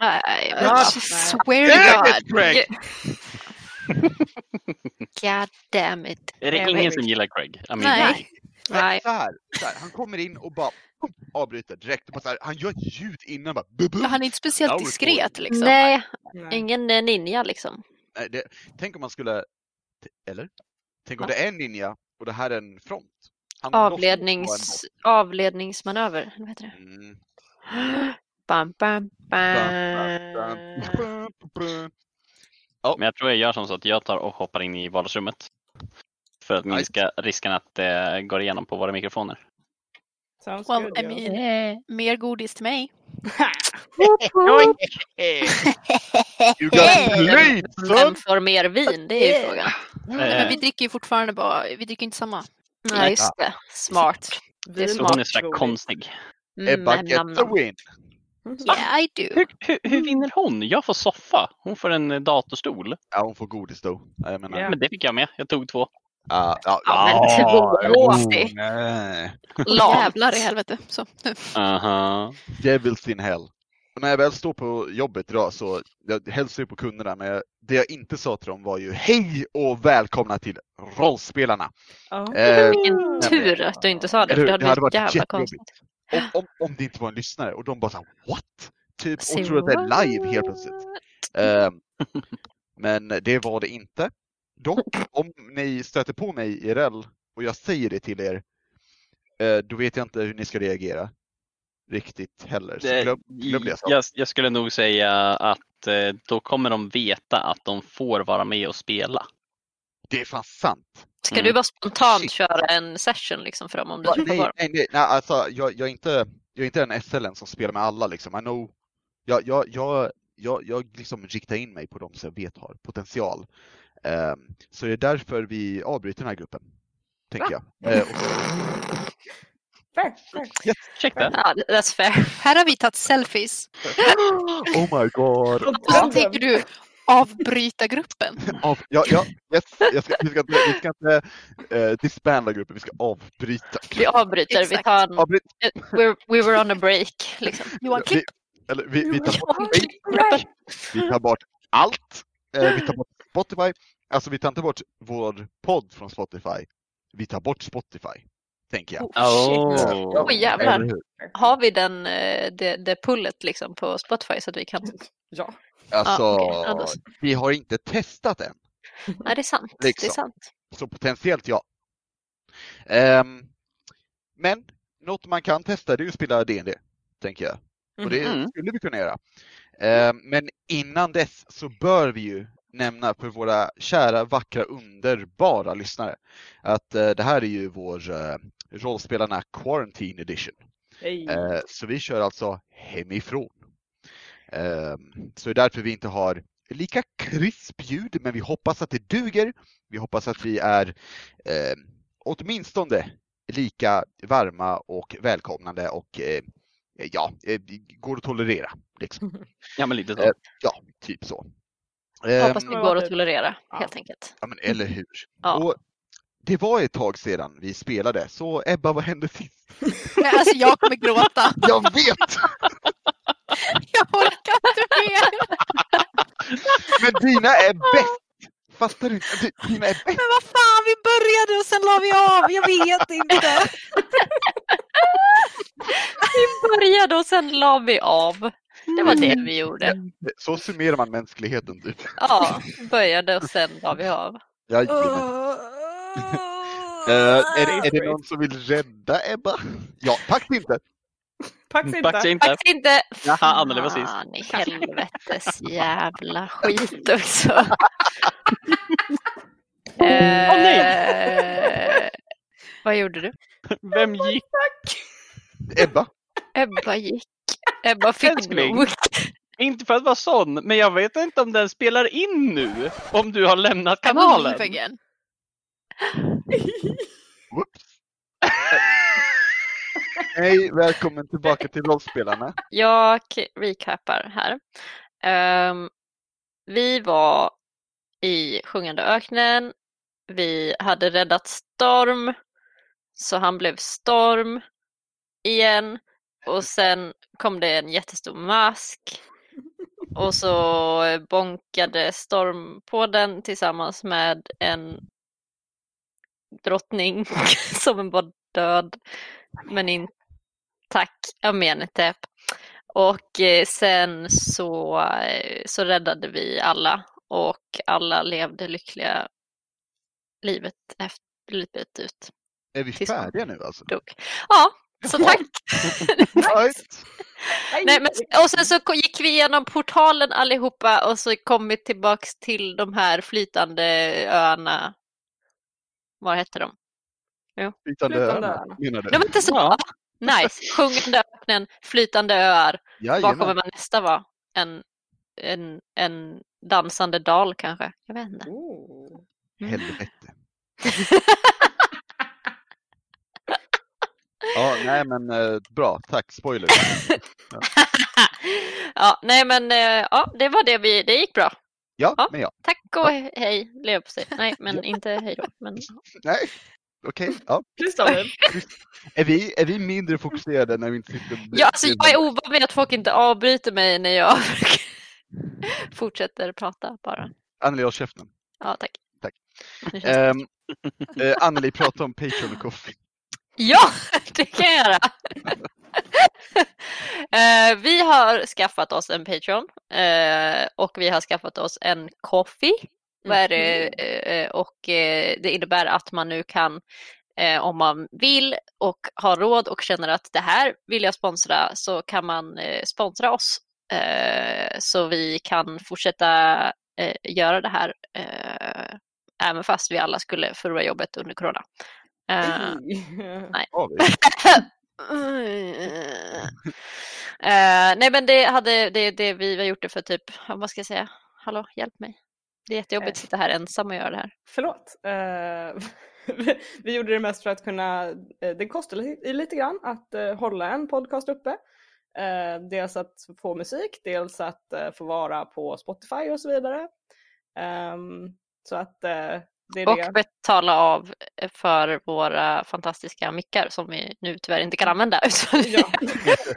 Nej, I men- swear to Damn God. it, Craig! God damn it. Är det ingen som gillar Craig? I mean, Nej. Nej. Så här, så här, han kommer in och bara avbryter direkt. Och bara så här, han gör ett ljud innan bara... bu- bu. Han är inte speciellt diskret liksom. Nej, Nej. ingen eh, ninja liksom. Nej, det, tänk om man skulle... Eller? Tänk om Va? det är en ninja och det här är en front. Han Avlednings, avledningsmanöver. Vad heter det? Mm. Bam, bam, bam, bam. bam, bam. Men jag tror jag gör som så att jag tar och hoppar in i vardagsrummet. För att minska risken att det går igenom på våra mikrofoner. Sounds Well, good, I mean, mer godis till mig. You got played Vem får mer vin? Det är ju frågan. Nej, men Eh, vi dricker ju fortfarande bara, vi dricker inte samma. Nej, just det. Smart. Det är så hon är godis. konstig. Mm, gets a nam. win! Yeah, I do. Hur, hur, hur vinner hon? Jag får soffa. Hon får en eh, datorstol. Ja, hon får godis då. Jag menar... Ja. Men det fick jag med. Jag tog två. Ja, ja, Ja, men ja, tvååsig. oh. Jävlar i helvete. Så. Aha. Devils in hell. Och när jag väl står på jobbet idag så jag hälsar ju på kunderna men det jag inte sa till dem var ju hej och välkomna till rollspelarna. Ja. Eh, Vilken tur att du inte sa det, för det hade hade varit jävla konstigt. Om, om, om det inte var en lyssnare och de bara såhär what? Typ och tror att det är live helt plötsligt. Eh, men det var det inte. Dock, om ni stöter på mig IRL och jag säger det till er, eh, då vet jag inte hur ni ska reagera. Riktigt heller. Så Det, glöm, glöm det jag, jag skulle nog säga att eh, då kommer de veta att de får vara med och spela. Det är fan sant. Ska Mm. du bara spontant Shit. köra en session liksom för dem om du Va, tror på nej, dem? nej, nej, nej, alltså jag, jag, är inte, jag är inte en SLN som spelar med alla liksom. I know, jag, jag, jag, jag, jag liksom riktar in mig på de som jag vet har potential. Ehm, så det är därför vi avbryter den här gruppen. Tänker jag. Eh, och, Fair, fair. Check det. Ja, that's fair. Här har vi tagit selfies. oh my god. Och så tänker du avbryta gruppen. Av, ja, ja, yes, jag ska, vi ska inte, vi ska inte eh, disbanda gruppen, vi ska avbryta. Vi avbryter, vi Exakt. tar en, Avbryt, we were on a break. Liksom. Johan, vi, klipp. eller, vi, vi, tar bort, vi tar bort allt. Eh, vi tar bort Spotify. Alltså vi tar inte bort vår podd från Spotify. Vi tar bort Spotify, tänker jag. Oh, shit. Oh. Oj, jävlar. Har vi den, eh, det, det pullet liksom på Spotify så att vi kan... Ja. Alltså, Ja. Ja, då- vi har inte testat än. Nej, det är sant. Det är Liksom. sant. Så potentiellt ja. Ehm, men något man kan testa det är att spela D&D tänker jag. Och det Mhm. skulle vi kunna göra. Ehm, men innan dess så bör vi ju nämna för våra kära, vackra, underbara lyssnare att eh, det här är ju vår uh, rollspelarna Quarantine Edition. Hej. Eh, så vi kör alltså hemifrån. Ehm, så det är därför vi inte har lika krisp ljud, men vi hoppas att det duger. Vi hoppas att vi är eh, åtminstone lika varma och välkomnande och eh, ja, eh, går att tolerera. Liksom. Ja, men lite så. Eh, ja, typ så. Ehm, Hoppas det går att tolerera, helt enkelt. ja, men eller hur. Ja. Och det var ett tag sedan vi spelade, så Ebba, vad hände sist? Nej, alltså jag kommer gråta. Jag vet! Jag orkar inte mer. Men dina är bäst! Fattar du inte? D- Dina är bäst! Men vad fan, vi började och sen la vi av. Jag vet inte. Vi började och sen la vi av. Det var det vi gjorde. Så summerar man mänskligheten typ. Ja, började och sen la vi av. Jajamän. Eh, är, det, är det någon som vill rädda Ebba? Ja, tack inte! Pax inte. Paxa inte. Faktiskt inte. Jaha, Anneli var sist. Fan i helvetes jävla skit också. Åh, nej. Eh, Vad gjorde du? Vem gick? Ebba? Ebba gick. Ebba fick Älskling. nog. Inte för att vara sån, men jag vet inte om den spelar in nu. Om du har lämnat kanalen. Hej, välkommen tillbaka till rollspelarna. Jag recapar här. Um, vi var i Sjungande öknen. Vi hade räddat Storm. Så han blev Storm igen. och sen kom det en jättestor mask. Och så bonkade Storm på den tillsammans med en drottning som var död men inte intact amenetep. Och eh, sen så, eh, så räddade vi alla och alla levde lyckliga livet efter livet ut. Är vi Tillsammans. färdiga nu alltså? Dog. Ja, så tack! Nej, men, och sen så gick vi igenom portalen allihopa och så kom vi tillbaks till de här flytande öarna. Vad hette de? Flytande Flytande öarna, menar du? De inte så Ja. Nice. Sjungande öknen, flytande öar. Vad kommer man nästa vara? En, en, en dansande dal kanske? Jag vet inte. Ooh. Mm. Helvete. Ja, nej men eh, bra, tack. Spoiler. ja, nej men eh, ja, det var det vi, det gick bra. Ja, Ja. men ja. Tack och hej, lev på sig. Nej, men inte hej då. Men, Nej, okej. Ja. Kristoffer, Är, vi, är vi mindre fokuserade när vi inte sitter ja, alltså, jag är ovan vid att folk inte avbryter mig när jag fortsätter prata bara. Anneli, håll käften. Ja, tack. Tack. Um, uh, Anneli, prata om Patreon och Coffee. Ja, det kan jag göra. Eh, vi har skaffat oss en Patreon eh, och vi har skaffat oss en Coffee. Vad är det? Eh, och eh, det innebär att man nu kan, eh, om man vill och har råd och känner att det här vill jag sponsra, så kan man eh, sponsra oss. Eh, så vi kan fortsätta eh, göra det här, eh, även fast vi alla skulle förlora jobbet under corona. Eh? Eh, nej men det hade det, det vi har gjort det för typ, vad ska jag säga, hallå hjälp mig. Det är jättejobbigt att sitta här ensam och göra det här. Förlåt. Eh, vi- gjorde det mest för att kunna, eh, det kostar li- lite grann att eh, hålla en podcast uppe. Eh, dels att få musik, dels att eh, få vara på Spotify och så vidare. Ehm, så att eh, det är Och det. betala av för våra fantastiska mickar som vi nu tyvärr inte kan använda. Ja.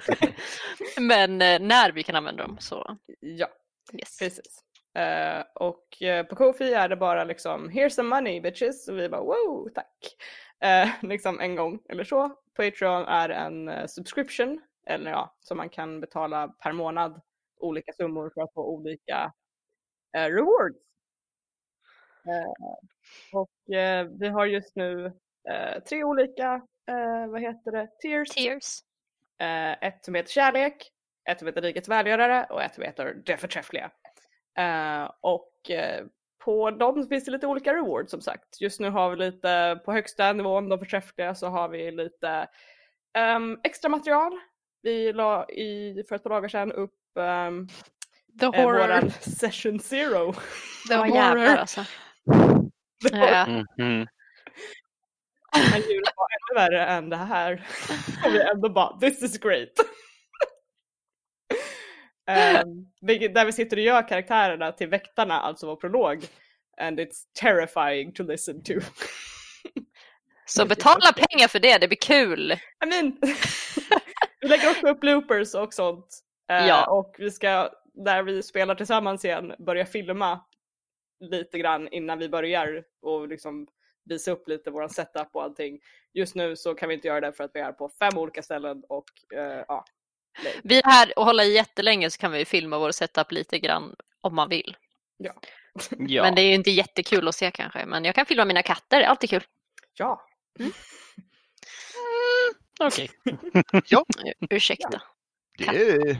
men eh, när vi kan använda dem så ja, yes. precis. Eh, och eh, på Kofi är det bara liksom “Here's some money bitches” och vi bara “Wow, tack!” eh, liksom en gång eller så. Patreon är en subscription, eller ja, som man kan betala per månad olika summor för att få olika rewards. Och vi har just nu tre olika, vad heter det, tiers. Tears. Eh, ett som heter Kärlek, ett som heter Rikets välgörare och ett som heter Det förträffliga. Eh, och eh, på dem finns det lite olika rewards som sagt. Just nu har vi lite på högsta nivån, de förträffliga, så har vi lite ehm, extra material. Vi la i, för ett par dagar sedan upp um, The eh, horror. våran session zero. The Ja, jävlar alltså. Ja. Mhm. Men ljudet var ännu värre än det här. Och vi ändå bara, this is great. Vilket, där vi sitter och gör karaktärerna till väktarna, alltså vår prolog. And it's terrifying to listen to. Så betala pengar för det, det blir kul. I mean, vi lägger också upp bloopers och sånt. Eh, Ja. Och vi ska, när vi spelar tillsammans igen, börja filma lite grann innan vi börjar och liksom visa upp lite våran setup och allting. Just nu så kan vi inte göra det för att vi är på fem olika ställen och eh, ja. Vi är här och håller jättelänge så kan vi filma vår setup lite grann om man vill. Ja. Men det är ju inte jättekul att se kanske. Men jag kan filma mina katter, det är alltid kul. Ja, Okej. Ursäkta. Det är...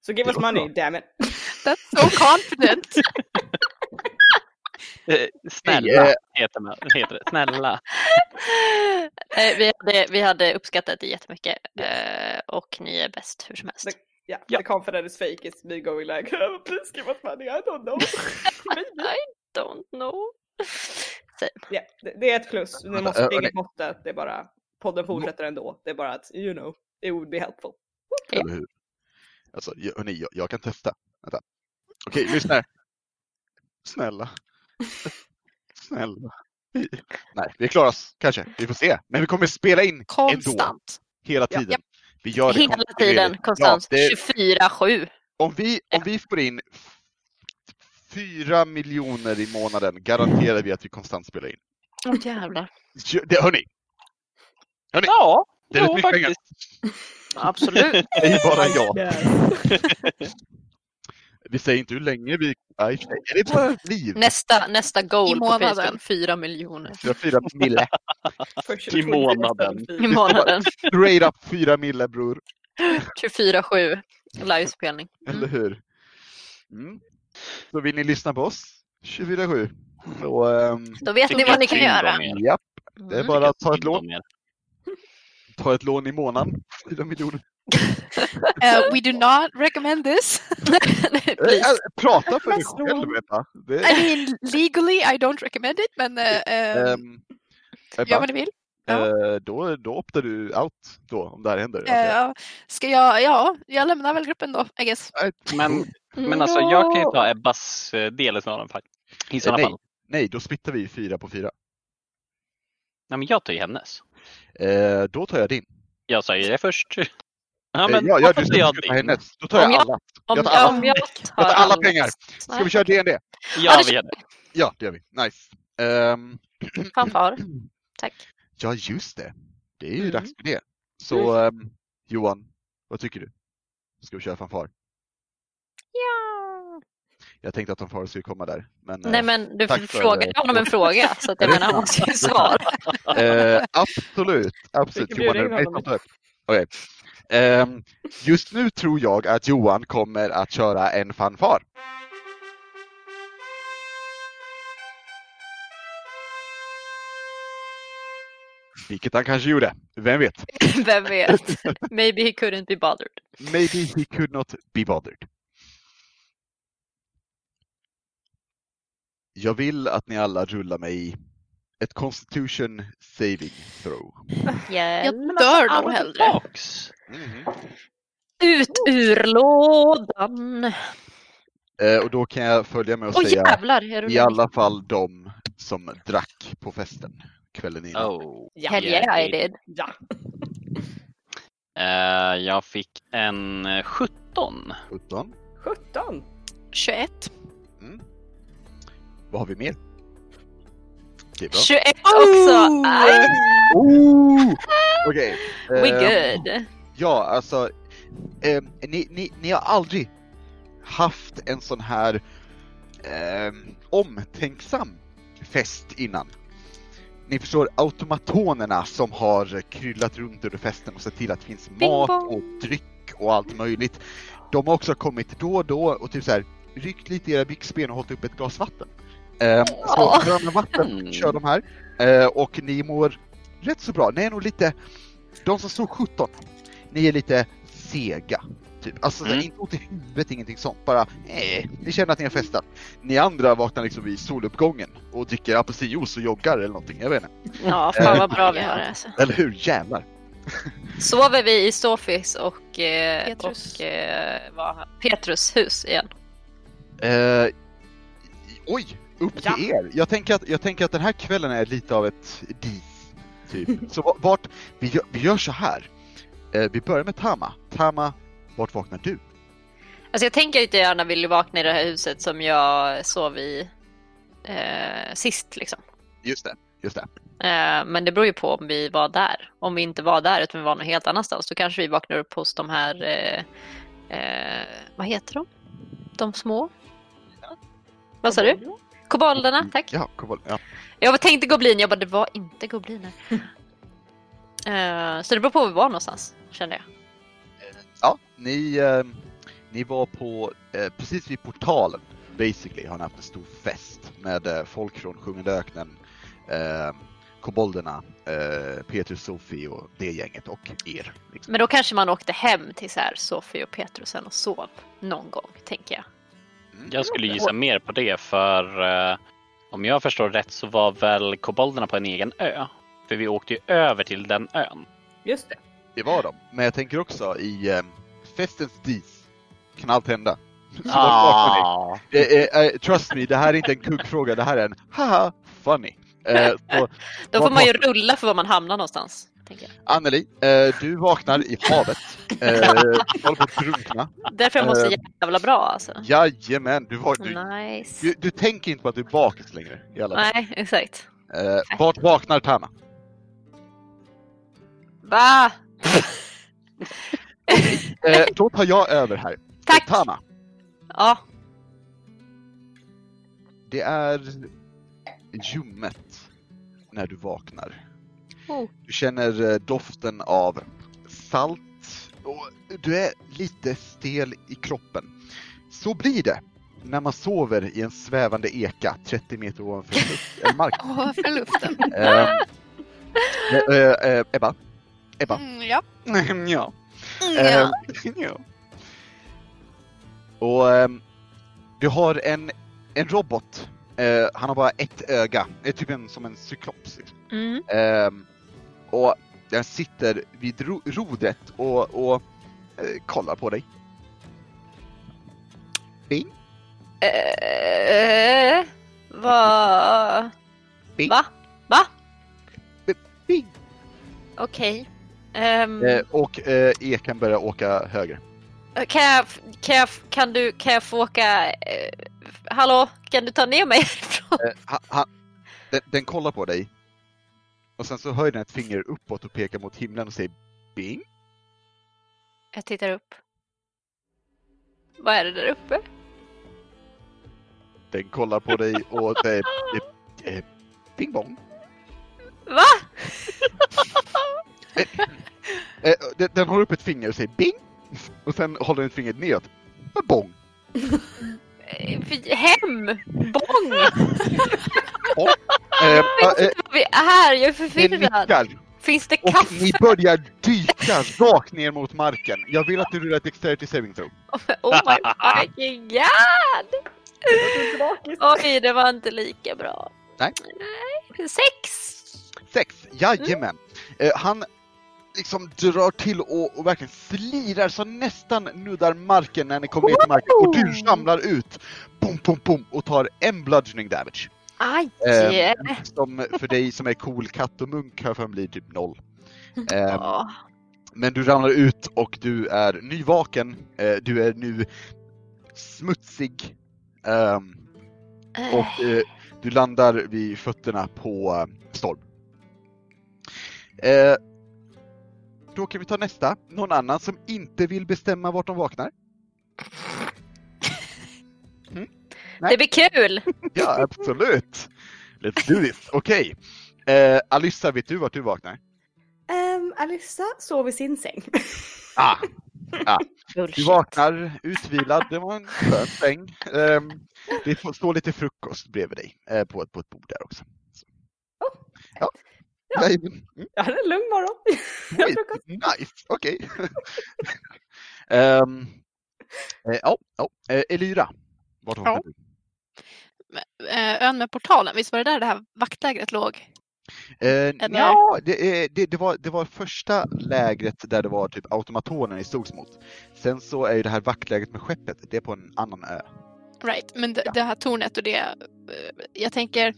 så give Det us money, damn it. That's so confident. Eh, Snälla eh, heter, man, heter det. Snälla. Vi, hade, vi hade uppskattat det jättemycket eh, och ni är bäst hur som helst. Det- Yeah, Ja. the confidence fake is me going like, oh, please give us money, I don't know. I don't know. Ja, det, det är ett plus. Ni måste, det är inget hörni. måste, det är bara podden fortsätter ändå. Det är bara att, you know, it would be helpful. Eller hur? Alltså, jag- hörni, jag, jag kan testa. Vänta. Okej, lyssna här. Snälla. Snälla. Nej, vi klarar oss kanske. Vi får se. Men vi kommer spela in ändå. Konstant. Hela Ja. tiden. Vi gör det Hela tiden, konstant. Ja, det, 24-7. om, vi, om vi får in f- fyra miljoner i månaden garanterar vi att vi konstant spelar in. Åh jävlar. Ju- Det, hörni, Ja, det är jo, mycket pengar. faktiskt. Absolut. Det är bara jag. Vi säger inte hur länge vi... Sig. Är det bara ett liv? Nästa, nästa goal I på månaden. Patreon, 4 miljoner har fyra mille. I månaden. i månaden. Straight up fyra mille bror. 24-7 livespelning. Eller hur? Mm. Så vill ni lyssna på oss 24-7 så ehm, Då vet ni vad ni kan göra. japp, det är Mm. bara att ta ett lån. Ta ett lån i månaden. 4 miljoner. Uh, we do not recommend this. Eh, eh, Prata för dig själv Ebba. Det, I mean, legally I don't recommend it, men uh, ehm, gör vad ni vill. ja. då, då optar du out då om det här händer. Uh, ska jag, ja, jag lämnar väl gruppen då, I guess. Men, men alltså jag kan ju ta Ebbas del i sådana fall. I sådana Nej. fall. Nej, då splittar vi fyra på fyra. Nej, men jag tar ju hennes. Eh, då tar jag din. Jag säger det först. Ja, Eh, men ja, ja, du tar ska jag köpa din? hennes. Då tar jag jag- alla. Om, Jag tar alla. om jag tar, Jag tar alla pengar. Ska vi köra D&D? Ja, vi gör det. Ja, det gör vi. Nice. Ehm, Fanfar. Tack. ja, just det. Det är ju Mm. dags för det. Så ehm, Johan, vad tycker du? Ska vi köra fanfar? Ja. Jag tänkte att fanfar skulle komma där. Men, eh, Nej men du frågade honom en fråga så att jag menar han måste ju svara. eh, absolut, absolut. Johan, är? Okej. Ehm, just nu tror jag att Johan kommer att köra en fanfar. Vilket han kanske gjorde, vem vet? Vem vet? Maybe he couldn't be bothered. Maybe he could not be bothered. Jag vill att ni alla rullar mig ett Constitution saving throw. Yeah. Jag dör nog hellre. Box. Mhm. Ut ur lådan. Eh, och då kan jag följa med och Åh säga jävlar! I alla fall de som drack på festen kvällen innan. Oh. Ja. Hell yeah I did. Ja. Eh, jag fick en eh, 17. 17. 17. 21. Vad har vi mer? Är bra. 21 också! Oh! Aj, Oh! Okej. we eh, good. Ja, alltså. Eh, ni, ni, ni har aldrig haft en sån här eh, omtänksam fest innan. Ni förstår automatonerna som har kryllat runt under festen och sett till att det finns mat och dryck och allt möjligt. De har också kommit då och då och typ så här ryckt lite i era byxben och hållit upp ett glas vatten. Eh, så gröna vatten Mm. kör de här eh, och ni mår rätt så bra. Ni är nog lite, de som stod 17, ni är lite sega. Typ. Alltså Mm. inte ont i huvudet, ingenting sånt. Bara, eh, ni känner att ni har festat. Ni andra vaknar liksom vid soluppgången och dricker apelsinjuice och joggar eller någonting, jag vet inte. Ja, fan vad bra vi har det. Alltså. Eller hur? Jävlar! Sover vi i Sofis och, eh, Petrus. och eh, Petrus hus igen? Eh, oj, upp till Ja. er! Jag tänker, att, jag tänker att den här kvällen är lite av ett dis. Typ. Så va- vart, vi gör, vi gör så här. Eh, vi börjar med Tama. Tama, vart vaknar du? Alltså jag tänker jag gärna vill vakna i det här huset som jag sov i eh, sist liksom. Just det, just det. Eh, men det beror ju på om vi var där. Om vi inte var där utan vi var någon helt annanstans då kanske vi vaknar upp hos de här, eh, eh, vad heter de? De små? Vad sa du? Kobolderna, tack. Ja, kom, ja. Jag tänkte goblin, jag bara det var inte gobliner. Eh, så det beror på var vi var någonstans, kände jag. ja ni, eh, ni var på, eh, precis vid portalen, basically, har ni haft en stor fest med eh, folk från Sjungande öknen, eh, kobolderna, eh, Petrus, Sofie och det gänget och er. Liksom. Men då kanske man åkte hem till så här Sofie och Petrusen och sov någon gång, tänker jag. Mm. Jag skulle gissa mer på det för eh, om jag förstår rätt så var väl kobolderna på en egen ö. För vi åkte ju över till den ön. Just det. Det var de. Men jag tänker också i eh, festens dis kan allt hända. Så Ah, Eh, eh, eh, trust me, det här är inte en kuggfråga, det här är en haha funny. Eh, så, Då får man ju rulla för var man hamnar någonstans. Anneli, eh, du vaknar i havet. Eh, håller på att drunkna. Därför jag måste Eh. jävla bra alltså. Jajamän, du, var, du, Nice. du, du tänker inte på att du är bakis längre. I alla fall. Nej, exakt. Eh, vart vaknar Tama? Va? Eh, då tar jag över här. Tack! Tama, Ja. det är ljummet när du vaknar. Oh. Du känner eh, doften av salt och du är lite stel i kroppen. Så blir det när man sover i en svävande eka 30 meter ovanför luft- eller mark. Ovanför luften. Eh, eh, eh, Ebba? Ebba? Mm, ja. ja. Mm, Eh, ja. ja. Och ehm, du har en, en robot. Eh, han har bara ett öga. Det är typ en, som en cyklops. Liksom. Mm. Ehm, och den sitter vid ro- rodret och, och eh, kollar på dig. Bing, Eh, va? Bing. Va? Va? bing. Okej. Ehm, Eh, och eh, ekan börjar åka höger. kan, jag, kan, jag, kan, du, kan jag få åka... Eh, hallå? Kan du ta ner mig härifrån? Eh, ha, ha, den, den kollar på dig. Och sen så höjer den ett finger uppåt och pekar mot himlen och säger Bing. Jag tittar upp. Vad är det där uppe? Den kollar på dig och är eh, eh, Bing bong. Va? Eh, den, den håller upp ett finger och säger Bing. Och sen håller den ett finger neråt. Bong. Eh, Hem! Bång! Eh, eh, Vi är här, jag är förvirrad. Finns det och kaffe? ni börjar dyka rakt ner mot marken. Jag vill att du rullar ett dexterity saving throw. Oh my fucking god! Oj, det var inte lika bra. Nej. Nej. Sex! Sex, jajamän. Eh, han liksom drar till och, och verkligen slirar så nästan nuddar marken när ni kommer ner till marken och du ramlar ut. Bom, bom, bom och tar en bludgeoning damage. Aj! Eh, som för dig som är cool katt och munk här för blir typ noll. Eh, Åh. Men du ramlar ut och du är nyvaken. Eh, du är nu smutsig. Ehm, och eh, du landar vid fötterna på eh, Storm. Eh, då kan vi ta nästa. Någon annan som inte vill bestämma vart de vaknar? Det blir kul! Ja, absolut! Let's do this! Okej. Eh, Alyssa, vet du vart du vaknar? Um, Alyssa sov i sin säng. Ah, du Bullshit. vaknar utvilad, det var en skön säng. Ehm, det står lite frukost bredvid dig eh, på, ett, på ett bord där också. Så. Oh. Ja. Ja. Mm. Jag hade en lugn morgon. Frukost. Nice, okej. Ehm, eh, Ja, ja. Eh, Elyra, vart Ja. du? Eh, Ön med portalen, visst var det där det här vaktlägret låg? Eh, ja, det, det, det, var, det var första lägret där det var typ automatonen ni slogs mot. Sen så är ju det här vaktlägret med skeppet, det är på en annan ö. Right, men det, Ja. det här tornet och det, eh, jag tänker,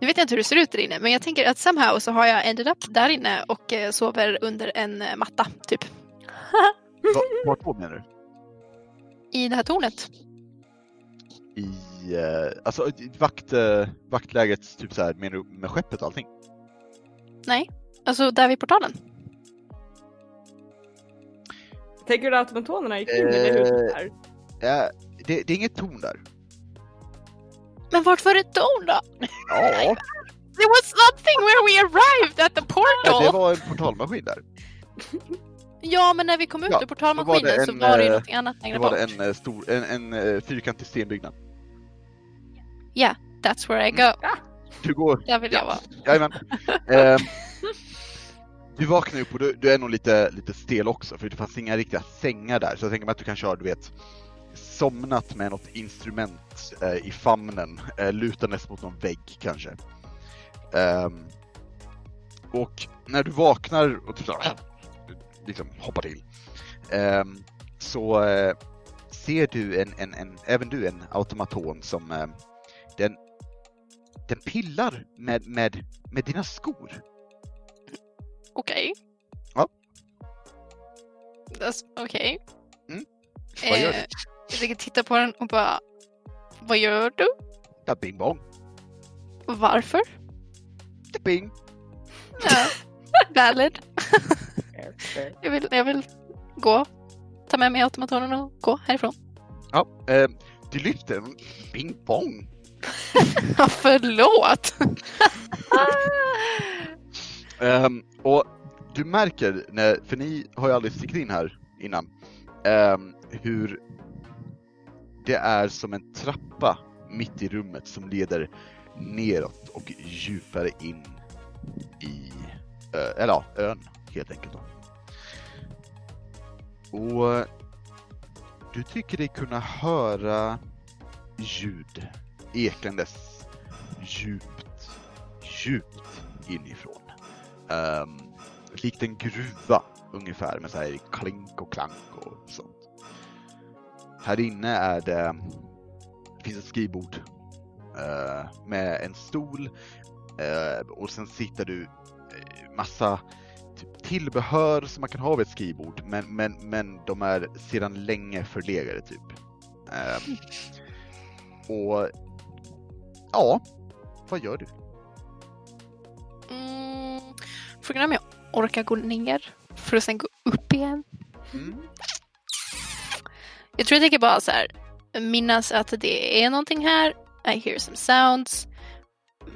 nu vet jag inte hur det ser ut där inne, men jag tänker att somehow så har jag ended up där inne och eh, sover under en eh, matta, typ. Va, vart då menar du? I det här tornet. I, eh, alltså i vakt, eh, vaktlägret, typ så här, menar du med skeppet och allting? Nej, alltså där vid portalen. Tänker du att automatonerna gick in i det huset här? Eh, det, det är inget torn där. Men vart var det torn då? Ja, There was something where we arrived at the portal! det var en portalmaskin där. Ja, men när vi kom ut Ja, ur portalmaskinen då var det så en, var det ju eh, något annat Det längre var bort. det en, eh, stor, en, en eh, fyrkantig stenbyggnad. That's where I go. Du går Där vill jag vara. Jajamän. Ehm, du vaknar upp och du, du är nog lite, lite stel också för det fanns inga riktiga sängar där. Så jag tänker mig att du kanske har, du vet, somnat med något instrument eh, i famnen, eh, lutandes mot någon vägg kanske. Ehm, och när du vaknar och typ liksom hoppar till, ehm, så eh, ser du en, en, en, även du en automaton som eh, den den pillar med, med, med dina skor. Okej. Ja. That's- Okej. Mm. Vad gör du? Jag tänker titta på den och bara, vad gör du? Ja, bing bong. Varför? Det bing. Ja. Valid. Jag vill, jag vill gå. Ta med mig automationen och gå härifrån. Ja, eh, du lyfter den. Bing bong. Förlåt! Ehm, och du märker, när, för ni har ju aldrig stickat in här innan, ehm, hur det är som en trappa mitt i rummet som leder neråt och djupare in i, ö, eller ja, ön helt enkelt. Då. Och du tycker dig kunna höra ljud ekandes djupt, djupt inifrån. Um, likt en gruva ungefär med så här klink och klank och sånt. Här inne är det, det finns ett skrivbord eh, med en stol eh, och sen sitter du eh, massa typ, tillbehör som man kan ha vid ett skrivbord men, men, men de är sedan länge förlegade typ. Ehm, och ja, vad gör du? Mm, frågan är om jag orkar gå ner för att sen gå upp igen. Mm. Jag tror jag tänker bara så här minnas att det är någonting här. I hear some sounds.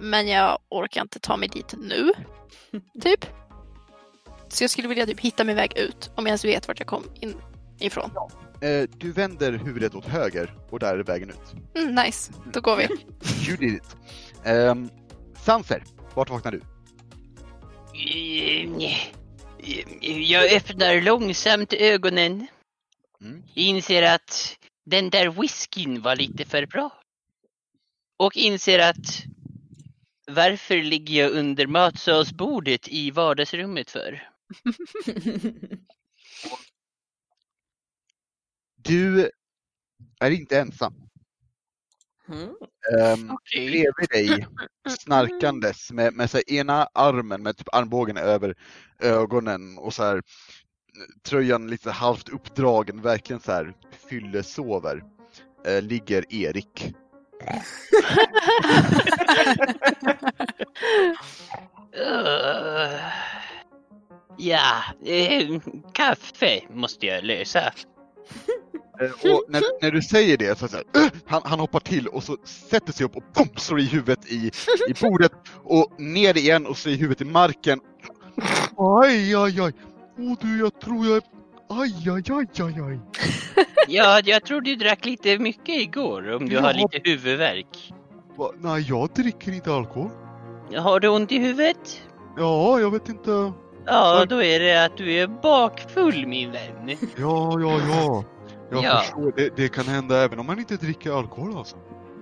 Men jag orkar inte ta mig dit nu. Typ. Så jag skulle vilja typ hitta min väg ut om jag ens vet vart jag kom in ifrån. Eh, du vänder huvudet åt höger och där är vägen ut. Mm, nice, då går vi. You did it. Um, Sanser, vart vaknar du? Jag öppnar långsamt ögonen. Mm. Inser att den där whiskyn var lite för bra. Och inser att varför ligger jag under matsalsbordet i vardagsrummet för? Du är inte ensam. Mm. Um, Okej. bredvid dig snarkandes med, med så ena armen med typ armbågen över ögonen och så här tröjan lite halvt uppdragen, verkligen så här fyllesover, eh, ligger Erik. Uh, ja, eh, kaffe måste jag lösa. Eh, och när, när du säger det så, så här, "Ugh!" han, han hoppar till och så sätter sig upp och boom, slår i huvudet i, i bordet och ner igen och slår i huvudet i marken. Aj, aj, aj. Åh du, jag tror jag. Aj, aj, aj, aj, aj. Ja, jag tror du drack lite mycket igår om du har Ja. lite huvudvärk. Va? Nej, jag dricker inte alkohol. Har du ont i huvudet? Ja, jag vet inte. Ja, då är det att du är bakfull min vän. Ja, ja, ja. Jag Ja. förstår. Det, det kan hända även om man inte dricker alkohol alltså.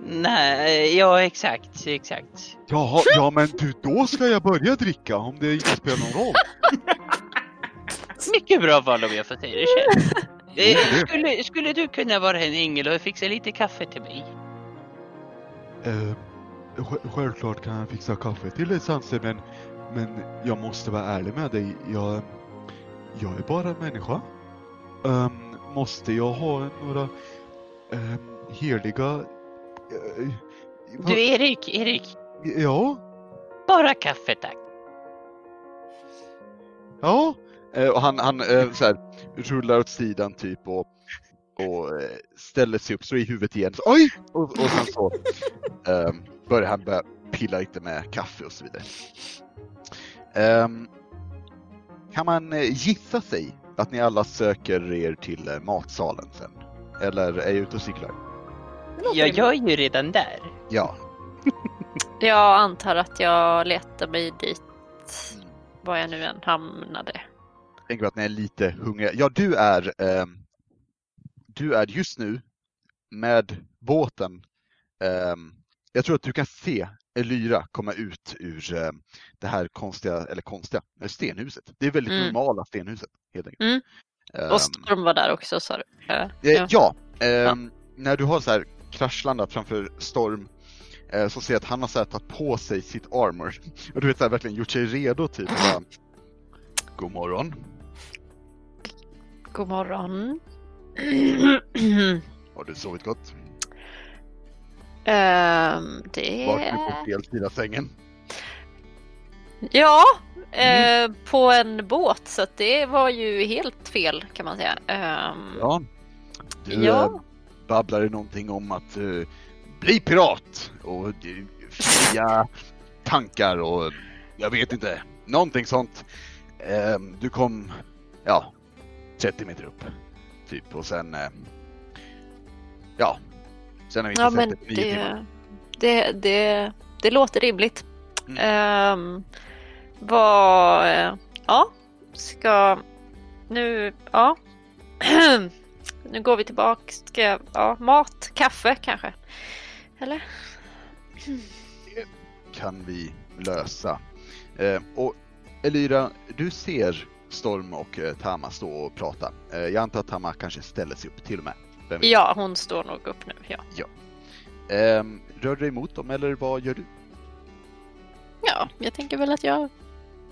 Nej, ja exakt, exakt. Jaha, ja men du, då ska jag börja dricka om det inte spelar någon roll. Mycket bra val om jag får. Eh, det. Skulle, skulle du kunna vara en ängel och fixa lite kaffe till mig? Sj- självklart kan jag fixa kaffe till dig Sanse, men, men jag måste vara ärlig med dig. Jag, jag är bara en människa. Ehm, måste jag ha några um, heliga... va- Du Erik, Erik. Ja, Bara kaffe tack. ja. Eh, och han, han eh, så här, rullar åt sidan typ och, och eh, ställer sig upp, så i huvudet igen. Så, Oj! Och, och sen så ehm, börjar han börja pilla lite med kaffe och så vidare. Ehm, kan man gissa sig att ni alla söker er till matsalen sen? Eller är jag ute och cyklar? Jag är ju redan där. Ja. Jag antar att jag letar mig dit var jag nu än hamnade. Tänker att ni är lite hungriga. Ja, du är, ehm, du är just nu med båten. ehm, jag tror att du kan se Elyra komma ut ur ehm, det här konstiga, eller konstiga, eh, stenhuset. Det är väldigt Mm. normala stenhuset helt enkelt. Mm. Ehm, Och Storm var där också sa du? Ja. Eh, ja, ehm, när du har så här kraschlandat framför Storm eh, så ser jag att han har så här, tagit på sig sitt armor. Och du vet så här, verkligen gjort sig redo typ. Bara, God morgon. God morgon. Har du sovit gott? Ehm, det... Du på fel sida sängen? Ja, eh, på en båt så det var ju helt fel kan man säga. Ehm, Ja. Du Ja. eh, babblade någonting om att eh, bli pirat och eh, fria tankar och jag vet inte, någonting sånt. Eh, du kom, ja, 30 meter upp. Typ och sen, eh, ja, sen har vi inte Ja sett men det nio timmar. det, det, det, det låter rimligt. Mm. Ehm, vad, eh, ja, ska, nu, ja. nu går vi tillbaka, ska, jag- ja, mat, kaffe kanske. Eller? kan vi lösa. Eh, och Elira, du ser Storm och eh, Tama stå och prata. Eh, jag antar att Tama kanske ställer sig upp till och med. Ja, hon står nog upp nu, ja. Eh, rör du dig emot dem eller vad gör du? Ja, jag tänker väl att jag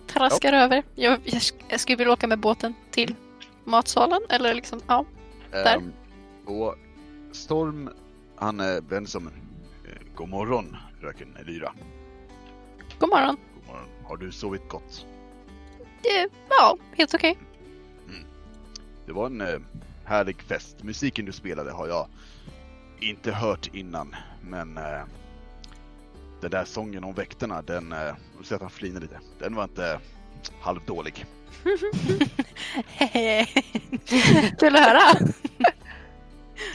traskar över. Jag, jag, jag skulle vilja åka med båten till matsalen. Eller liksom, ja. Där. Ehm, och Storm, han vänder som eh, God morgon, fröken Elira. God morgon. God morgon. Har du sovit gott? Eh, ja, helt okej. Det var en eh, härlig fest. Musiken du spelade har jag inte hört innan, men eh, den där sången om väktarna, den, eh, du ser att han flinar lite, den var inte halvdålig. Kul att höra.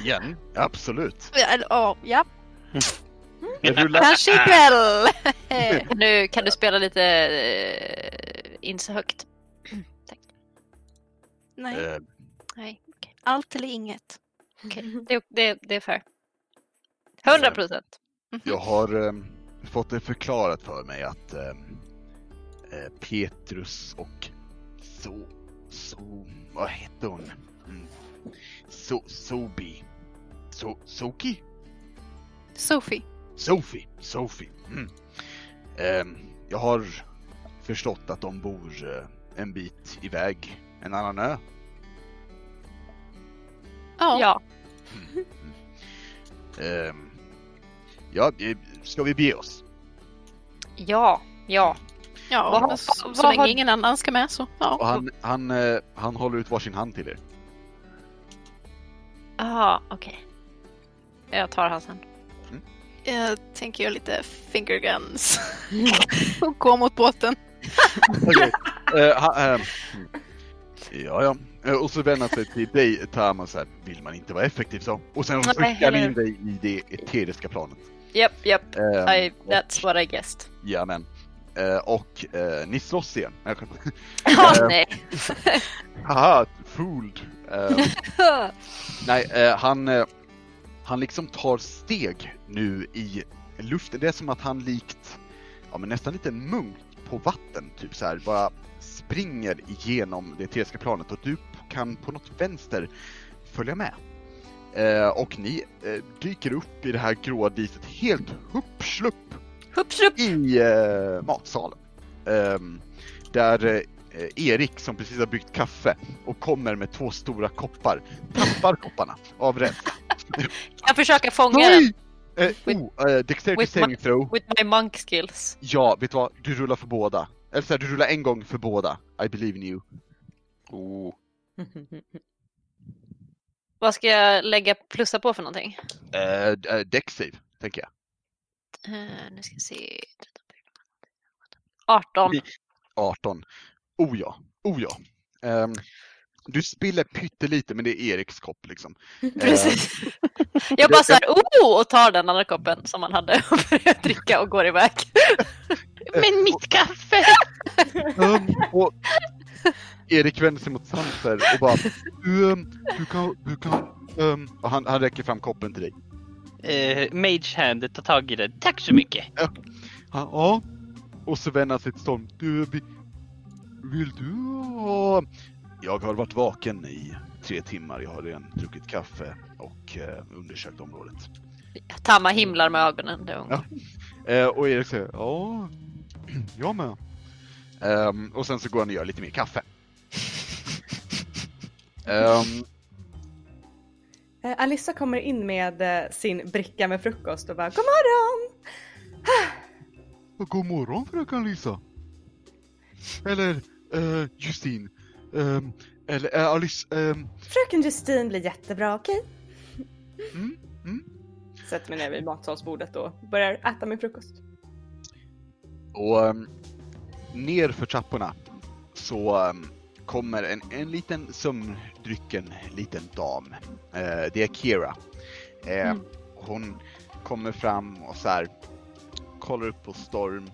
Igen? Absolut. Ja, ja. Rulla, kanske ikväll. Nu kan du spela lite inte så högt. Nej, eh, Nej, okej. allt eller inget. Okej, det, det, det är fair. 100 procent. jag har eh, fått det förklarat för mig att eh, eh, Petrus och så, så, vad hette hon? Mm. So, Sobi, so, Soki? Sophie. Sophie, Sophie. Mm. Ehm, jag har förstått att de bor eh, en bit iväg, en annan ö. Ja. Ja. Ehm, ja, eh, ska vi bege oss? Ja, ja. Ja, Vad har- så, vad så har- länge ingen annan ska med så. Ja. Och han, han, eh, han håller ut varsin hand till er. Aha, okej. Jag tar hans hand. Jag tänker göra lite finger guns. och gå mot båten. Okej. Eh, ha- ehm, mm. ja, ja. Eh, Och så vänder sig till dig, Tama, så här, vill man inte vara effektiv så? Och sen skickar han in dig i det eteriska planet. Japp, japp. Ehm, I, that's what I guessed. Jajamän. Eh, och eh, ni slåss igen. Ja, Eh, nej. Haha, fooled. Eh, nej, han, han liksom tar steg nu i luften. Det är som att han likt, ja men nästan lite en munk på vatten, typ så här, bara springer igenom det eteriska planet och du kan på något vänster följa med. Eh, och ni eh, dyker upp i det här gråa diset helt hupp Hupp, slupp. i eh, matsalen. Ehm, där eh, Erik som precis har bryggt kaffe och kommer med två stora koppar, tappar kopparna av rädsla. Jag försöker fånga den Eh, oh, eh, dexterity with saving my- throw. with my monk skills. Ja, vet du vad? Du rullar för båda. Eller så här, du rullar en gång för båda. I believe in you. Oh. Vad ska jag lägga plussa på för någonting? Eh, eh, dex save, tänker jag. Uh, nu ska jag se. 18. 18. Oh ja, oh ja. Ehm, du spiller pyttelite men det är Eriks kopp liksom. Precis. Jag bara såhär, oh! Och tar den andra koppen som man hade och börjar dricka och går iväg. Men mitt kaffe! Ehm, och Erik vänder sig mot Sanser och bara du, ehm, du kan, du kan, och han, han räcker fram koppen till dig. Uh, Mage Hand tar tag i den. Tack så mycket. Han, ja. Och så vänder han sig till Storm. Du, vi- vill du ha... Jag har varit vaken i tre timmar. Jag har redan druckit kaffe och eh, undersökt området. Tamma himlar med ögonen. Det är. Ja. Eh, och Erik säger ja, jag med. Ehm, och sen så går han och gör lite mer kaffe. Ehm, Eh, Alissa kommer in med eh, sin bricka med frukost och bara God morgon! god morgon fröken Lisa. Eller eh, Justine. Ehm, eller eh, Alice. ehm, Fröken Justine blir jättebra, okej? mm, mm. Sätter mig ner vid matsalsbordet och börjar äta min frukost. Och um, ner för trapporna så ehm, kommer en, en liten sömndrycken liten dam. Eh, det är Kira. Eh, Mm. Hon kommer fram och så här kollar upp på Storm,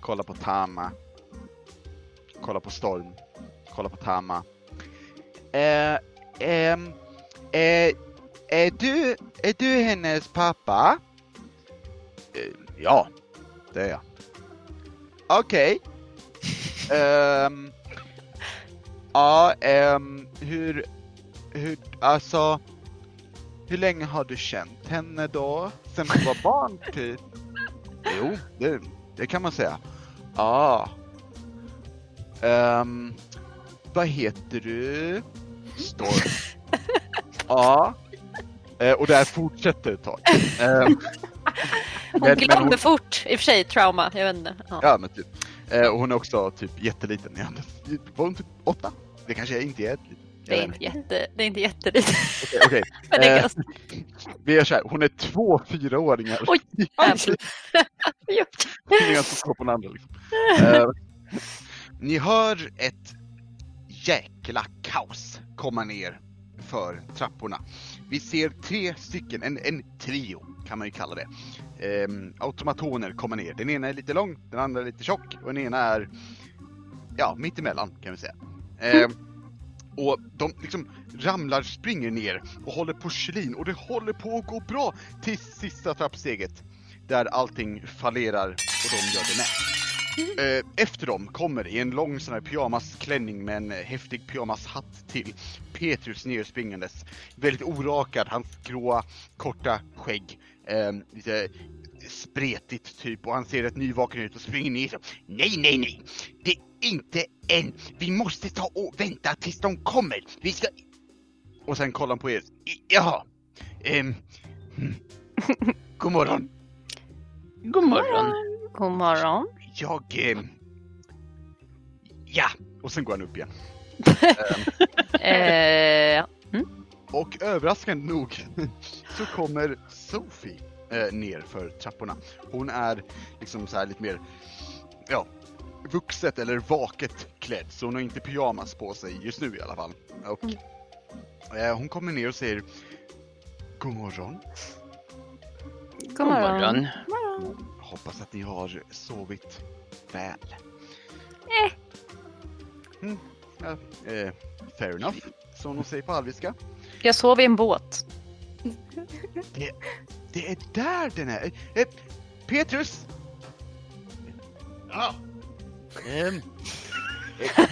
kollar på Tama, kollar på Storm, kollar på Tama. Eh, ehm, eh, är, du, är du hennes pappa? Eh, ja, det är jag. Okej. Ehm, ja, ehm, hur, hur, alltså, hur länge har du känt henne då? Sen du var barn typ? Jo, det, det kan man säga. Ja. Ehm, vad heter du? Storm. Ja. Eh, och det här fortsätter ett tag. Ehm, Hon glömde hon- fort, i och för sig trauma, jag vet inte. Ja. Ja men typ. Eh, och hon är också typ jätteliten. Var hon typ åtta? Det kanske inte är jätteliten. Det är inte jätte, det är inte jättelitet. Okej, det är Eh, ganska... Vi gör såhär, hon är två fyraåringar. Oj, jävlar. Ingen som står på den andra liksom. Eh, ni hör ett jäkla kaos komma ner för trapporna. Vi ser tre stycken, en, en trio kan man ju kalla det. Ehm, automatoner kommer ner. Den ena är lite lång, den andra är lite tjock och den ena är ja, mittemellan kan vi säga. Ehm, och de liksom ramlar, springer ner och håller porslin och det håller på att gå bra till sista trappsteget där allting fallerar och de gör det med. Eh, Efter dem kommer i en lång sån här pyjamasklänning med en eh, häftig pyjamashatt till Petrus nerspringandes. Väldigt orakad, hans gråa korta skägg. Eh, lite spretigt typ och han ser rätt nyvaken ut och springer ner så. Nej, nej, nej! Det är inte än! Vi måste ta och vänta tills de kommer! Vi ska... Och sen kollar han på er. I- Jaha. Ehm. hmm. God morgon. God morgon. God morgon. Jag... ehm, Ja! Och sen går han upp igen. Eh, Och överraskande nog så kommer Sophie eh, ner för trapporna. Hon är liksom så här lite mer, ja, vuxet eller vaket klädd. Så hon har inte pyjamas på sig just nu i alla fall. Och eh, hon kommer ner och säger God morgon. god morgon. Hoppas att ni har sovit väl. Eh. Mm, ja, eh, fair enough, som de säger på alviska. Jag sov i en båt. Det är där den är! Eh, Petrus! Ja. Ehm. eh,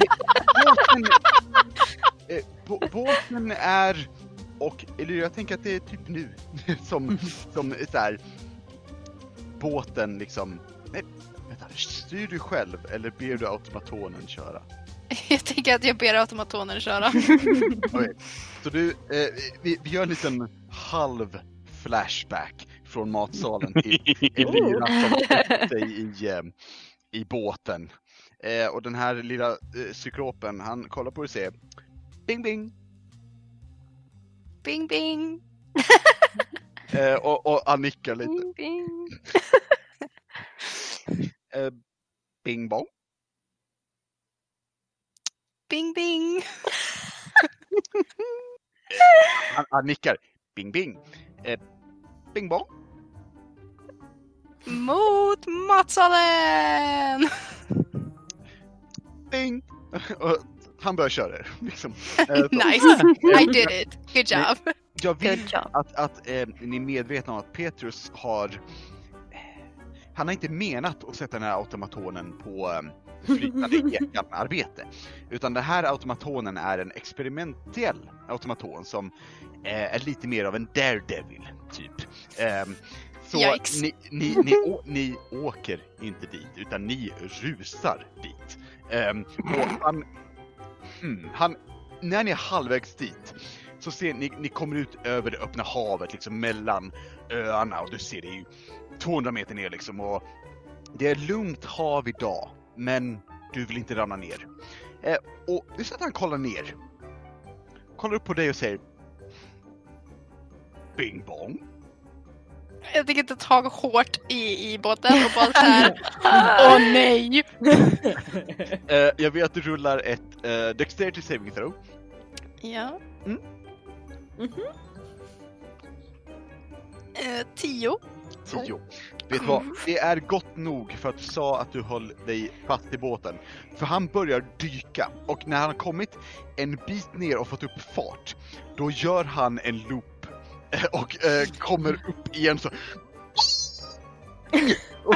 båten, eh, bå- båten är, och eller jag tänker att det är typ nu som, som så här, båten liksom, nej, vänta, styr du själv eller ber du automatonen köra? Jag tänker att jag ber automatonen köra. Okej, så du, eh, vi, vi gör en liten halv flashback från matsalen till Elina som sätter sig i, eh, i båten. Eh, och den här lilla eh, cyklopen, han kollar på dig och säger Bing bing! Bing bing! Eh, och, och han nickar lite. Bing, bing. Eh, bing bong! Bing bing! Han, han nickar. Bing bing! Eh, bing bong! Mot matsalen! Bing! och han börjar köra. Liksom. Eh, nice! I did it! Good job! Jag vill att, att eh, ni är medvetna om att Petrus har eh, han har inte menat att sätta den här automatonen på eh, flytande egenarbete. Utan den här automatonen är en experimentell automaton som eh, är lite mer av en daredevil typ. Ehm, så ni, ni, ni, å, ni åker inte dit, utan ni rusar dit. Ehm, och han, hmm, han, när ni är halvvägs dit så ser ni, ni kommer ut över det öppna havet liksom mellan öarna och du ser det ju 200 meter ner liksom och det är lugnt hav idag, men du vill inte ramla ner. Eh, och du ser att han kollar ner. Kollar upp på dig och säger Bing bong. Jag tänker inte ta hårt i, i båten och bara såhär. Åh nej! Eh, jag vill att du rullar ett eh, Dexterity Saving Throw. Ja. Mm. Mhm. Eh, tio. 10. Vet du vad? Det är gott nog för att du sa att du höll dig fast i båten. För han börjar dyka och när han har kommit en bit ner och fått upp fart, då gör han en loop eh, och eh, kommer upp igen så. Och,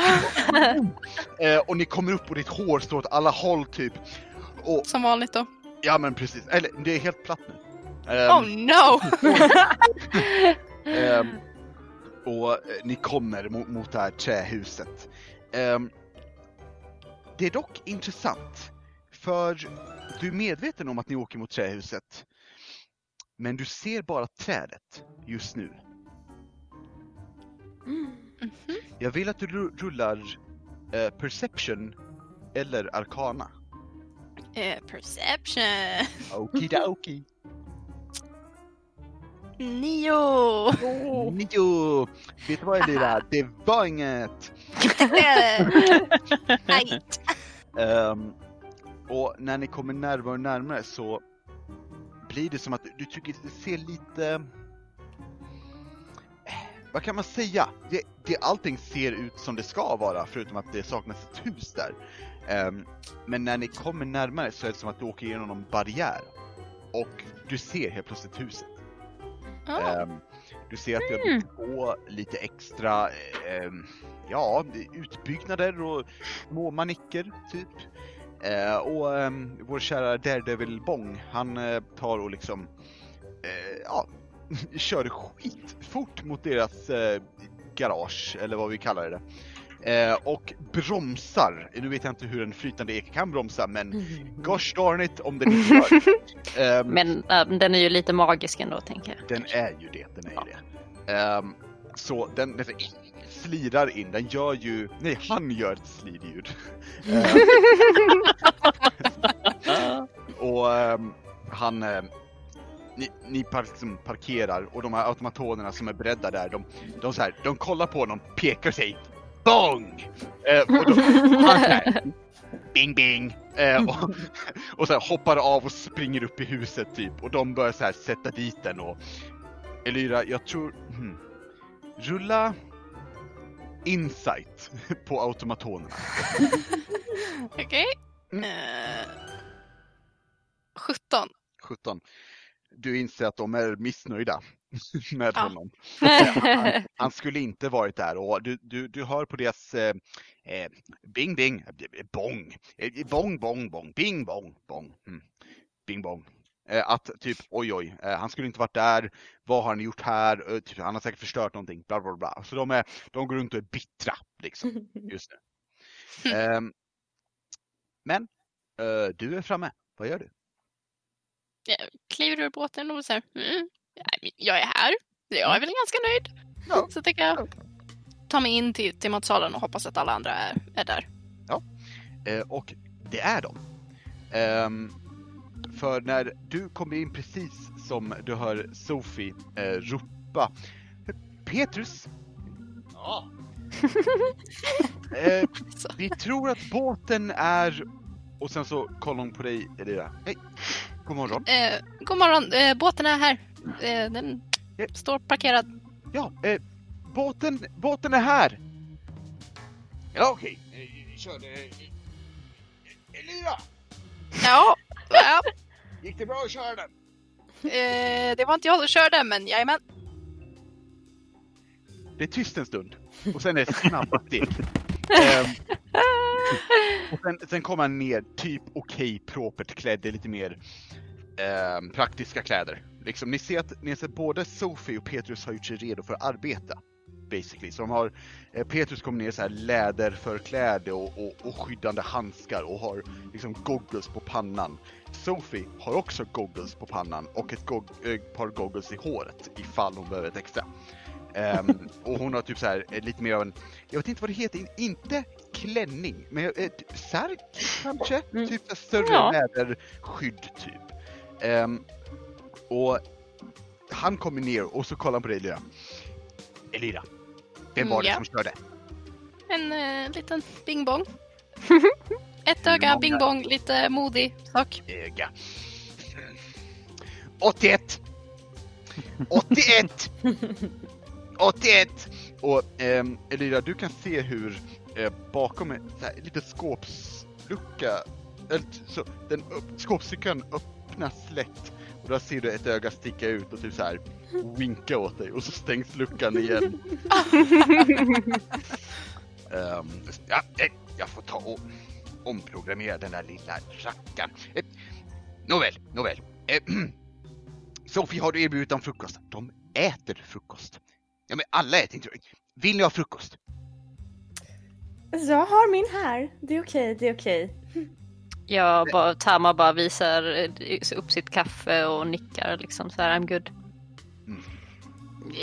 eh, och ni kommer upp och ditt hår står åt alla håll typ. Och Som vanligt då. ja men precis, eller det är helt platt nu. Ehm, Oh no! Ehm, och eh, ni kommer mot, mot det här trähuset. Ehm, det är dock intressant, för du är medveten om att ni åker mot trähuset. Men du ser bara trädet just nu. Mhm. Jag vill att du ru- rullar eh, Perception eller Arcana. Eh, perception. Okidoki. Nio! Nio! Vet du vad Elira? Det var inget! Nej. Ehm, och när ni kommer närmare och närmare så blir det som att du tycker det ser lite... Vad kan man säga? Det, det, allting ser ut som det ska vara förutom att det saknas ett hus där. Ehm, men när ni kommer närmare så är det som att du åker igenom en barriär. Och du ser helt plötsligt huset. Oh. Ehm, du ser att det har byggts på lite extra, ehm, ja, utbyggnader och små manicker typ. Eh, och ehm, vår kära Daredevil Bong, han eh, tar och liksom, eh, ja, kör skitfort mot deras eh, garage, eller vad vi kallar det. Eh, och bromsar. Nu vet jag inte hur en flytande ek kan bromsa, men gosh darn it om den inte gör. Ehm, Men äh, den är ju lite magisk ändå tänker jag. den är ju det, den är ju det. Ehm, så den, den slirar in, den gör ju, nej han gör ett slidljud. Och han, ni, ni par, liksom parkerar och de här automatonerna som är beredda där, de, de, så här, de kollar på honom, pekar säger BONG! Ehm, och så här, Bing bing! Eh, och, och så här hoppar av och springer upp i huset typ och de börjar så här sätta dit den och Elyra, jag tror... Hmm, rulla insight på automatonerna. Okej. Mm. Eh, 17. 17. Du inser att de är missnöjda med Ja. honom. han, han skulle inte varit där och du, du, du hör på deras eh, eh, bing bing, bong, eh, bong bong bong, bing bong bong, mm. bing bong. Eh, att typ oj oj, eh, han skulle inte varit där, vad har han gjort här, eh, typ, han har säkert förstört någonting, bla bla bla. Så de, är, de går runt och är bittra liksom just nu. Ehm, men du är framme, vad gör du? Jag kliver ur båten och säger mm, jag- är här. Jag är väl ganska nöjd. Ja. Så tänker jag ta mig in till, till matsalen och hoppas att alla andra är, är där. Eh, och det är de. Ehm, för när du kommer in precis som du hör Sophie eh, ropa Petrus, Ja. eh, Så. vi tror att båten är... Och sen så kollar hon på dig, Elira. Hej, god morgon. Eh, god morgon, eh, båten är här. Eh, den Ja. står parkerad. Ja, eh, båten, båten är här! Ja, okej. Eh, Kör. Eh, Elira, Ja, ja. gick det bra att köra den? Det var inte jag som körde, men jajamän. Det är tyst en stund och sen är det snabba steg. Ehm, och sen, sen kommer han ner, typ okej propert klädd lite mer ehm, praktiska kläder. Liksom, ni ser att ni ser både Sophie och Petrus har gjort sig redo för att arbeta. basically. Så de har, eh, Petrus kommer ner så här läderförkläde och, och, och skyddande handskar och har liksom goggles på pannan. Sophie har också goggles på pannan och ett gog- eh, par goggles i håret ifall hon behöver ett extra. Ehm, och hon har typ så här eh, lite mer av en, jag vet inte vad det heter, in- inte klänning, men eh, särk kanske? Mm. Typ större Ja. läderskydd typ. Ehm, och han kommer ner och så kollar han på dig Elira. Elira, vem var det Mm, som körde? En eh, liten bing bong. Ett öga, Många. bing bong, lite modig sak. Öga. 81! 81! 81! Och ehm, Elira, du kan se hur eh, bakom en liten skåpslucka, eller, så, den upp, skåpsluckan öppnas lätt och där ser du ett öga sticka ut och typ så här winka åt dig och så stängs luckan igen. Ehm, ja, eh, jag får ta och omprogrammera den där lilla rackaren. Eh, nåväl, nåväl. Eh, Sofie, har du erbjudit dem frukost? De äter frukost. Ja, men alla äter inte Vill ni ha frukost? Jag har min här. Det är okej, det är okej. Jag bara, Tama bara visar eh, upp sitt kaffe och nickar liksom så här I'm good.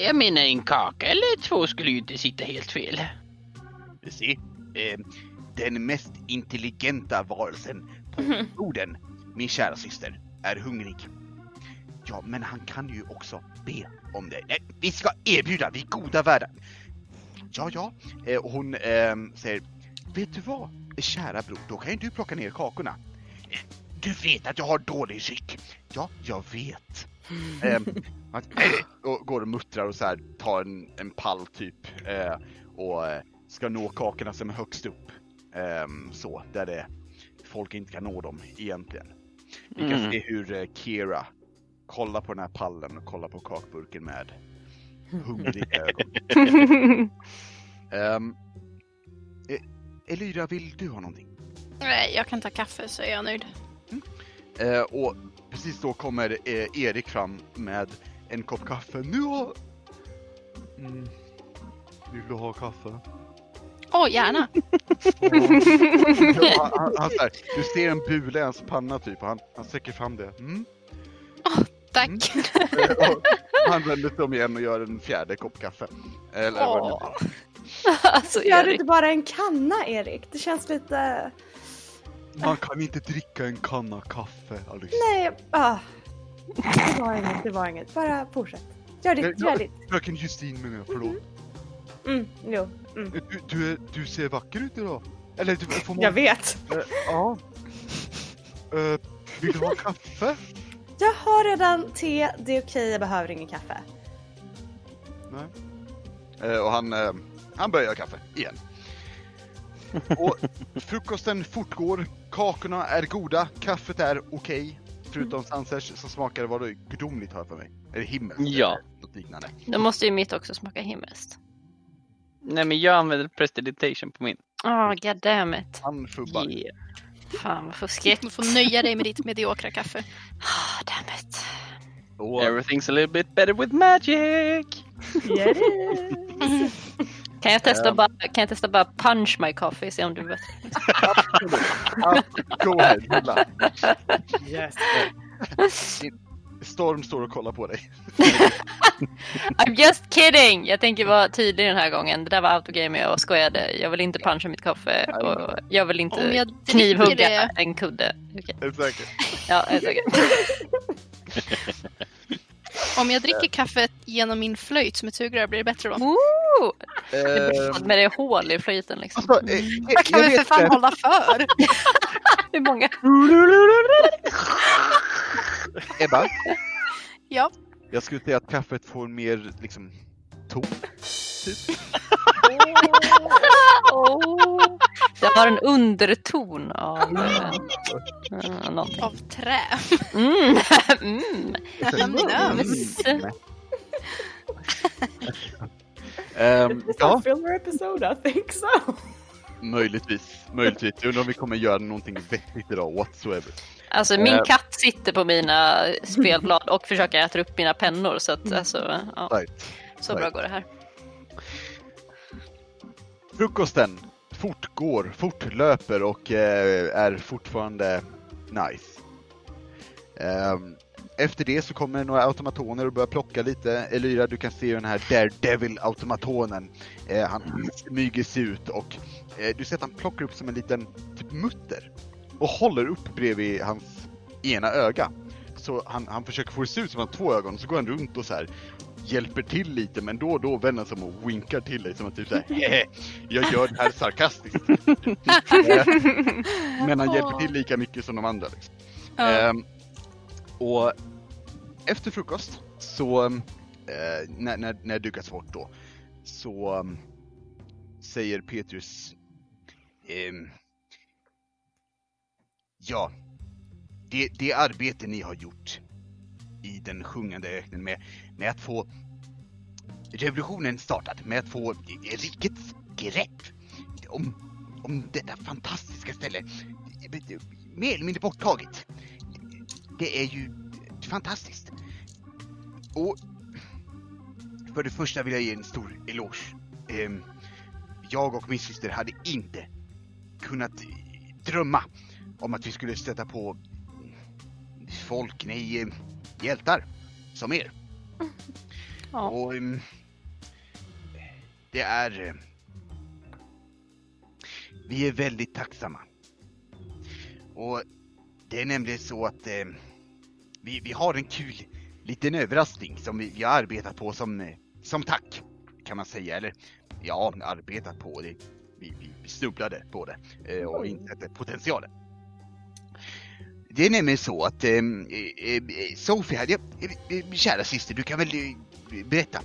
Jag menar en kaka eller två skulle ju inte sitta helt fel. Du ser, eh, den mest intelligenta varelsen på jorden, min kära syster, är hungrig. Ja, men han kan ju också be om det. Nej, vi ska erbjuda, vi goda värdar. Ja, ja. Eh, och hon ehm, säger, vet du vad, kära bror, då kan ju du plocka ner kakorna. Eh, Du vet att jag har dålig psyk. Ja, jag vet. Ehm, han- och går och muttrar och så här, tar en, en pall typ eh, och eh, ska nå kakorna som är högst upp. Ehm, så, där det, folk inte kan nå dem egentligen. Vi kan Mm. se hur eh, Kira kollar på den här pallen och kollar på kakburken med hungriga ögon. Um, Elira, vill du ha någonting? Nej, jag kan ta kaffe så är jag nöjd. Eh, och precis då kommer eh, Erik fram med en kopp kaffe. Nu har... Mm. Vill du ha kaffe? Åh, gärna! Ja, han, han, här, du ser en bula i hans panna typ och han, han sträcker fram det. Mm. Tack! Eh, och han vänder sig om igen och gör en fjärde kopp kaffe. Eller vad det. alltså Gör du Erik. inte bara en kanna Erik? Det känns lite... Man kan inte dricka en kanna kaffe, Alice. Nej, ah. Det var inget, det var inget. Bara fortsätt. Gör ditt, gör ditt. Fröken Justin menar jag, förlåt. Mm, jo. Mm. Du, du, är- du ser vacker ut idag. Eller du, får man... Jag vet. Eh, ja. Eh, vill du ha kaffe? Jag har redan te, det är okej, jag behöver ingen kaffe. Nej. Eh, och han, eh, han börjar göra kaffe igen. Och frukosten fortgår, kakorna är goda, kaffet är okej. Förutom Sansers som smakar, vad det gudomligt har jag för mig. Eller himmelskt Ja. eller något liknande. Då måste ju mitt också smaka himmelskt. Nej men jag använder prestidigitation på min. Åh, oh, god damn it. Han fubbar. Yeah. Fan vad fuskigt. Du får nöja dig med ditt mediokra kaffe. Ah, damn it. Och, Everything's a little bit better with magic! Yes. Kan jag testa Ehm. bara, kan jag testa bara punch my coffee, se om du vet. go ahead, rulla. yes. Storm står och kollar på dig. I'm just kidding! Jag tänker vara tydlig den här gången. Det där var autogame jag skojade. Jag vill inte puncha mitt kaffe och jag vill inte jag knivhugga det, en kudde. Du säker? Ja, säker. om jag dricker kaffet genom min flöjt som ett sugrör, blir det bättre då? Woo! Ehm, Med det hål i flöjten liksom. alltså, eh, Jag kan jag väl för fan det. hålla för? Hur många? Ebba, Ja. jag skulle säga att kaffet får mer liksom ton. Typ. Oh. Det har en underton av eh, eh, någonting. Av trä. Mm. Mm. Mm. Ehm, ja, Filler episode, I think so. möjligtvis. Möjligtvis. Jag undrar om vi kommer göra någonting vettigt idag whatsoever. Alltså min Eh. katt sitter på mina spelblad och försöker äta upp mina pennor så att alltså, ja, Right. så bra går det här. Frukosten fortgår, fortlöper och eh, är fortfarande nice. Ehm, efter det så kommer några automatoner och börjar plocka lite. Elyra, du kan se den här Daredevil-automatonen. Eh, han smyger sig ut och eh, du ser att han plockar upp som en liten typ mutter och håller upp bredvid hans ena öga. Så han, han försöker få det se ut som att han har två ögon, så går han runt och så här hjälper till lite men då och då vänder han sig om och winkar till dig som att typ såhär jag gör det här sarkastiskt. Men han hjälper till lika mycket som de andra. Liksom. Ja. Ehm, och efter frukost så, eh, när, när, när det dukas bort då, så um, säger Petrus Ja, det, det arbete ni har gjort i den sjungande öknen med, med att få revolutionen startad, med att få rikets grepp om, om detta fantastiska ställe, mer eller mindre borttaget. Det är ju fantastiskt. Och för det första vill jag ge en stor eloge. Ehm, jag och min syster hade inte kunnat drömma om att vi skulle stöta på folk, nej, ehm, hjältar som er. Ja. Och ehm, det är... Vi är väldigt tacksamma. Och det är nämligen så att eh, vi, vi har en kul liten överraskning som vi, vi har arbetat på som, eh, som tack, kan man säga. Eller ja, arbetat på det. Vi, vi, vi snubblade på det eh, och insett potentialen. Det är nämligen så att eh, Sofie eh, eh, eh, eh kära syster, du kan väl eh, berätta?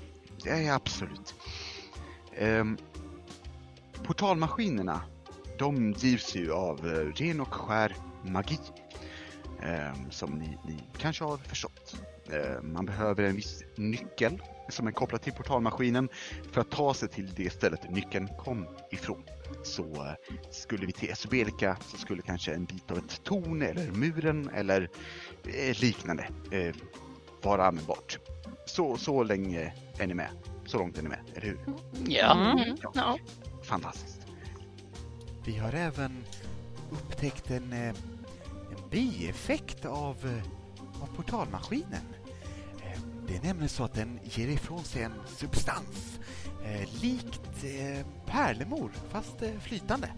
Ja, absolut. Eh, portalmaskinerna, de drivs ju av eh, ren och skär magi. Ehm, som ni, ni kanske har förstått. Ehm, man behöver en viss nyckel som är kopplad till portalmaskinen för att ta sig till det stället nyckeln kom ifrån. Så eh, skulle vi till Esubelika så skulle kanske en bit av ett torn eller muren eller eh, liknande eh, vara användbart. Så, så länge är ni med. Så långt är ni med, eller hur? Ja. Mm. Ja. Fantastiskt. Vi har även upptäckt en, en bieffekt av, av portalmaskinen. Det är nämligen så att den ger ifrån sig en substans eh, likt eh, pärlemor, fast eh, flytande.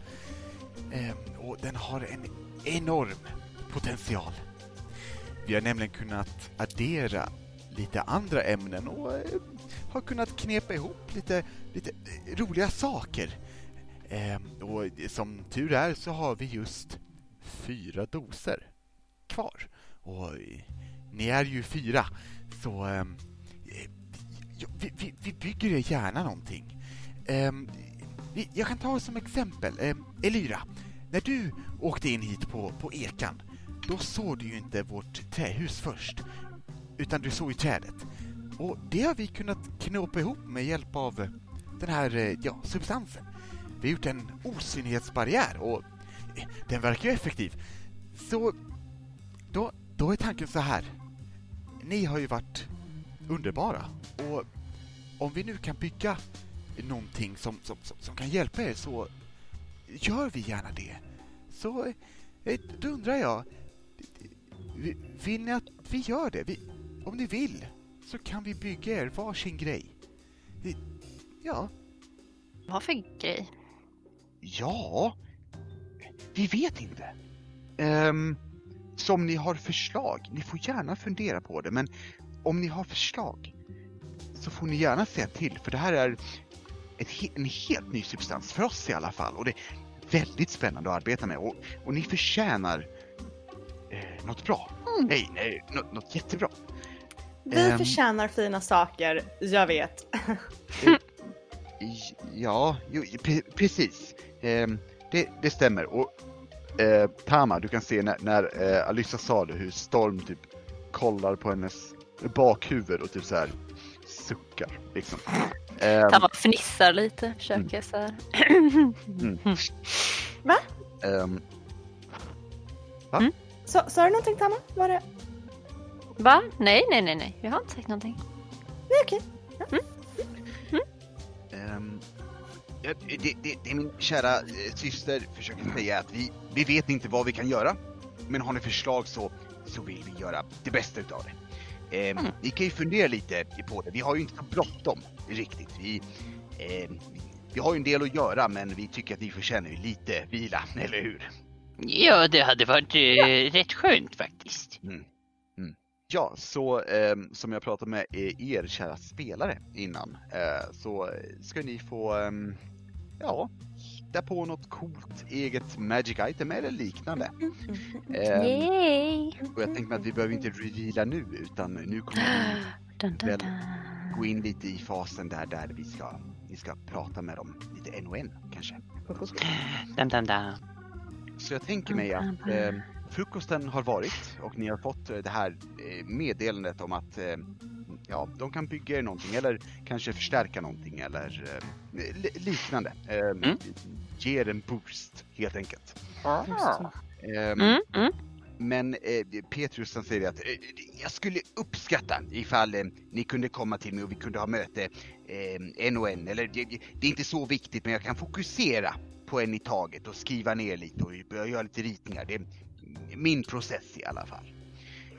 Eh, och den har en enorm potential. Vi har nämligen kunnat addera lite andra ämnen och eh, har kunnat knepa ihop lite, lite eh, roliga saker. Eh, och som tur är så har vi just fyra doser kvar. Och eh, ni är ju fyra, så eh, vi, vi, vi bygger ju gärna någonting. Eh, vi, jag kan ta som exempel, eh, Elyra. När du åkte in hit på, på ekan, då såg du ju inte vårt trähus först, utan du såg ju trädet. Och det har vi kunnat knåpa ihop med hjälp av den här eh, ja, substansen. Vi har gjort en osynlighetsbarriär och eh, den verkar ju effektiv. Så då, då är tanken så här. Ni har ju varit underbara och om vi nu kan bygga någonting som, som, som, kan hjälpa er så gör vi gärna det. Så eh, då undrar jag, vi- vill ni att vi gör det? Vi, om ni vill så kan vi bygga er varsin grej. Vi, ja, Vad för grej? Ja, vi vet inte. Ehm, som ni har förslag, ni får gärna fundera på det, men om ni har förslag så får ni gärna säga till, för det här är ett, en helt ny substans, för oss i alla fall, och det är väldigt spännande att arbeta med, och, och ni förtjänar eh, något bra. Nej, nej, något, något jättebra. Vi Ehm. förtjänar fina saker, jag vet. I- Ja, jo, pre precis. Ehm, det, det stämmer. Och eh, Tama, du kan se när, när eh, Alyssa sa det, hur Storm typ kollar på hennes bakhuvud och typ så här suckar. Liksom. Ehm, Tamma fnissar lite, försöker så här. mm. Va? Ehm, Så, sa du någonting Tamma? Var det? Va? Nej, nej, nej, nej. Jag har inte sagt någonting. Nej okej. ehm, Ja, Det, det, det min kära eh, syster försöker säga att vi, vi vet inte vad vi kan göra. Men har ni förslag så, så vill vi göra det bästa utav det. Eh, Ni kan ju fundera lite på det. Vi har ju inte så bråttom riktigt. Vi, eh, vi har ju en del att göra men vi tycker att ni förtjänar ju lite vila, eller hur? Ja, det hade varit eh, rätt skönt faktiskt. Ja, så ehm, som jag pratade med eh, er kära spelare innan eh, så ska ni få ehm, ja, hitta på något coolt eget magic item eller liknande. Ehm, Yay! och jag tänkte mig att vi behöver inte reveala nu utan nu kommer vi Väl- gå in lite i fasen där, där vi ska, vi ska prata med dem lite en och en kanske. Dun, dun, dun. Så jag tänker mig att eh, frukosten har varit och ni har fått eh, det här eh, meddelandet om att eh, ja, de kan bygga er någonting eller kanske förstärka någonting eller eh, li- liknande. Eh, Ge er en boost helt enkelt. Eh, Mm, mm. Men eh, Petrus han säger att eh, jag skulle uppskatta ifall eh, ni kunde komma till mig och vi kunde ha möte eh, en och en. Eller det, det är inte så viktigt men jag kan fokusera på en i taget och skriva ner lite och börja göra lite ritningar. Det är min process i alla fall.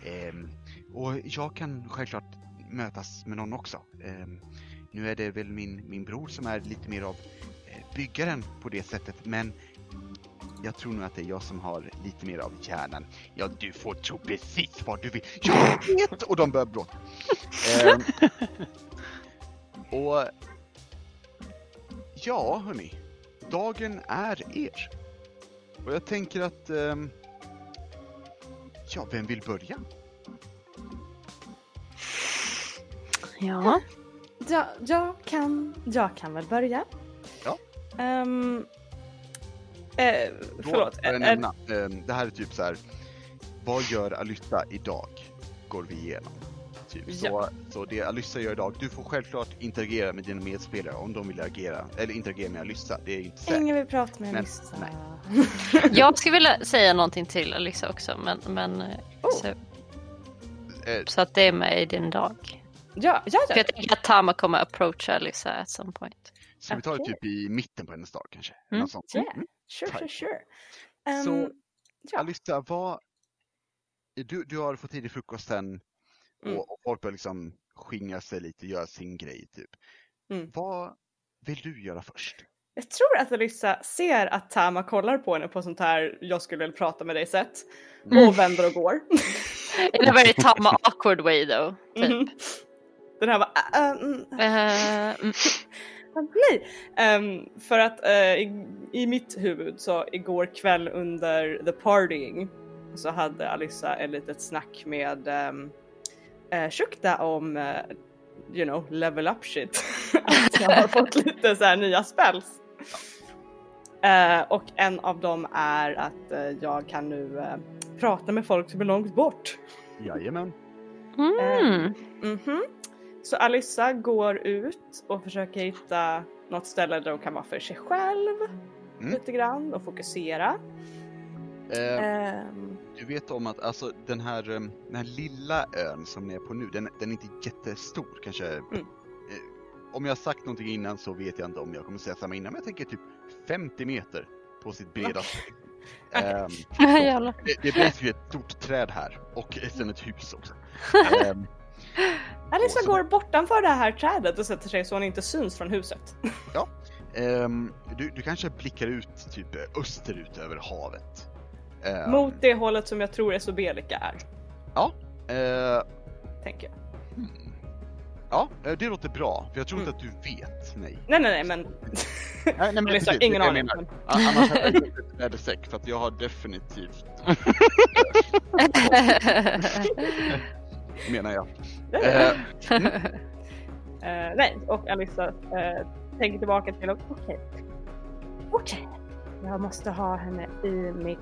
Ehm, och jag kan självklart mötas med någon också. Ehm, nu är det väl min, min bror som är lite mer av eh, byggaren på det sättet men jag tror nog att det är jag som har lite mer av hjärnan. Ja, du får tro precis vad du vill. Jag vet! Och de börjar bråka. Ehm, och ja, hörni. Dagen är er. Och jag tänker att... ehm, ja, vem vill börja? Ja. Ja, jag kan, jag kan väl börja. Ja. Ehm, eh, Då förlåt. får jag nämna, ehm, det här är typ så här. Vad gör Alyssa idag? Går vi igenom. Typ. Så, Ja. så det Alyssa gör idag, du får självklart interagera med dina medspelare om de vill agera, eller interagera med Alyssa. Det är inte säkert. Ingen vill prata med Men- Lissa. nej. Jag skulle vilja säga någonting till Alyssa också men, men eh, Oh. så, Eh, så att det är med i din dag. Ja, ja, För ja. jag tänker att Tama kommer approacha Alyssa at some point. Ska vi ta det typ i mitten på hennes dag kanske? Mm. Något sånt. Yeah. Sure, Tack. sure, sure. Ehm, Så ja. Alyssa, vad... Du, du har fått i dig frukosten Mm. och, och folk börjar liksom skingra sig lite, göra sin grej typ. Mm. Vad vill du göra först? Jag tror att Alyssa ser att Tama kollar på henne på sånt här jag skulle väl prata med dig sätt. Mm. Och vänder och går. In a very Tama awkward way though. Typ. Mhm. Den här var äh, mm, mm. nej. Ehm, för att eh, i, i mitt huvud så igår kväll under the partying så hade Alyssa ett litet snack med um, uh, Shukta om eh, you know level up shit. att jag har fått lite så här nya spells. Och en av dem är att jag kan nu prata med folk som är långt bort. Jajamän. Mm. Mhm. Så Alyssa går ut och försöker hitta något ställe där hon kan vara för sig själv Mm. lite grann och fokusera. Eh, Ehm, Du vet om att alltså, den, här, eh, den här lilla ön som ni är på nu, den, den är inte jättestor. Kanske, Mm. eh, om jag har sagt någonting innan så vet jag inte om jag kommer säga samma innan, men jag tänker typ 50 meter på sitt bredaste. Ehm, Jävlar. det, det är basically ett stort träd här och sen ett hus också. Ehm, Alyssa Och så- går bortanför det här trädet och sätter sig så hon inte syns från huset. ehm, du, du kanske blickar ut typ österut över havet. Ehm, Mot det hållet som jag tror Esobelika är, eh, tänker jag. ja, eh, det låter bra. För jag tror inte att du vet, nej. Nej nej nej men Nej, nej men precis, ingen jag aning. Men... Annars hade jag gjort ett väderstreck för att jag har definitivt, menar jag. Eh, mm. uh, nej, och Alissa uh, tänker tillbaka till att okej, okej, jag måste ha henne i mitt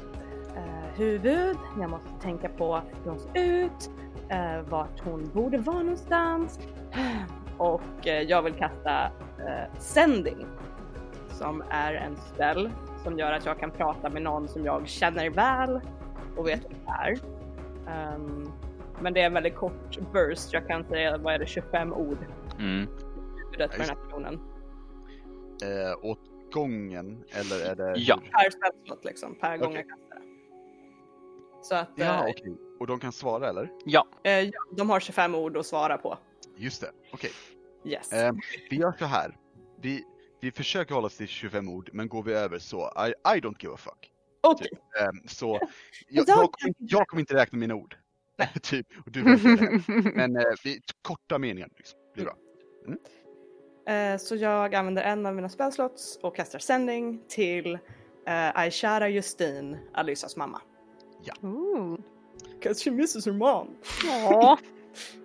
uh, huvud. Jag måste tänka på hur hon ser ut, uh, vart hon borde vara någonstans. Och jag vill kasta Sending som är en spell som gör att jag kan prata med någon som jag känner väl och vet vem det är. Um, men det är en väldigt kort burst. Jag kan säga, vad är det, 25 ord Mm. huvudet på den här personen. eh, åt gången eller är det? Ja. Per spelslott liksom, per gång Okej. jag kastar. Så att Ja, eh, okej. Och de kan svara eller? Ja. eh, ja, de har 25 ord att svara på. Just det, okej. Yes. Eh, vi gör så här. Vi, vi försöker hålla oss till 25 ord, men går vi över så I, I don't give a fuck. Okej. Ehm, så jag, Jag jag, kommer, jag kommer inte räkna mina ord. typ, och du inte det. Men eh, vi, korta meningar liksom. blir bra. Eh, så jag använder en av mina spellslots och kastar sändning till eh, Aishara Justin, Alysas mamma. Ooh. Cause she misses her mom. Aw.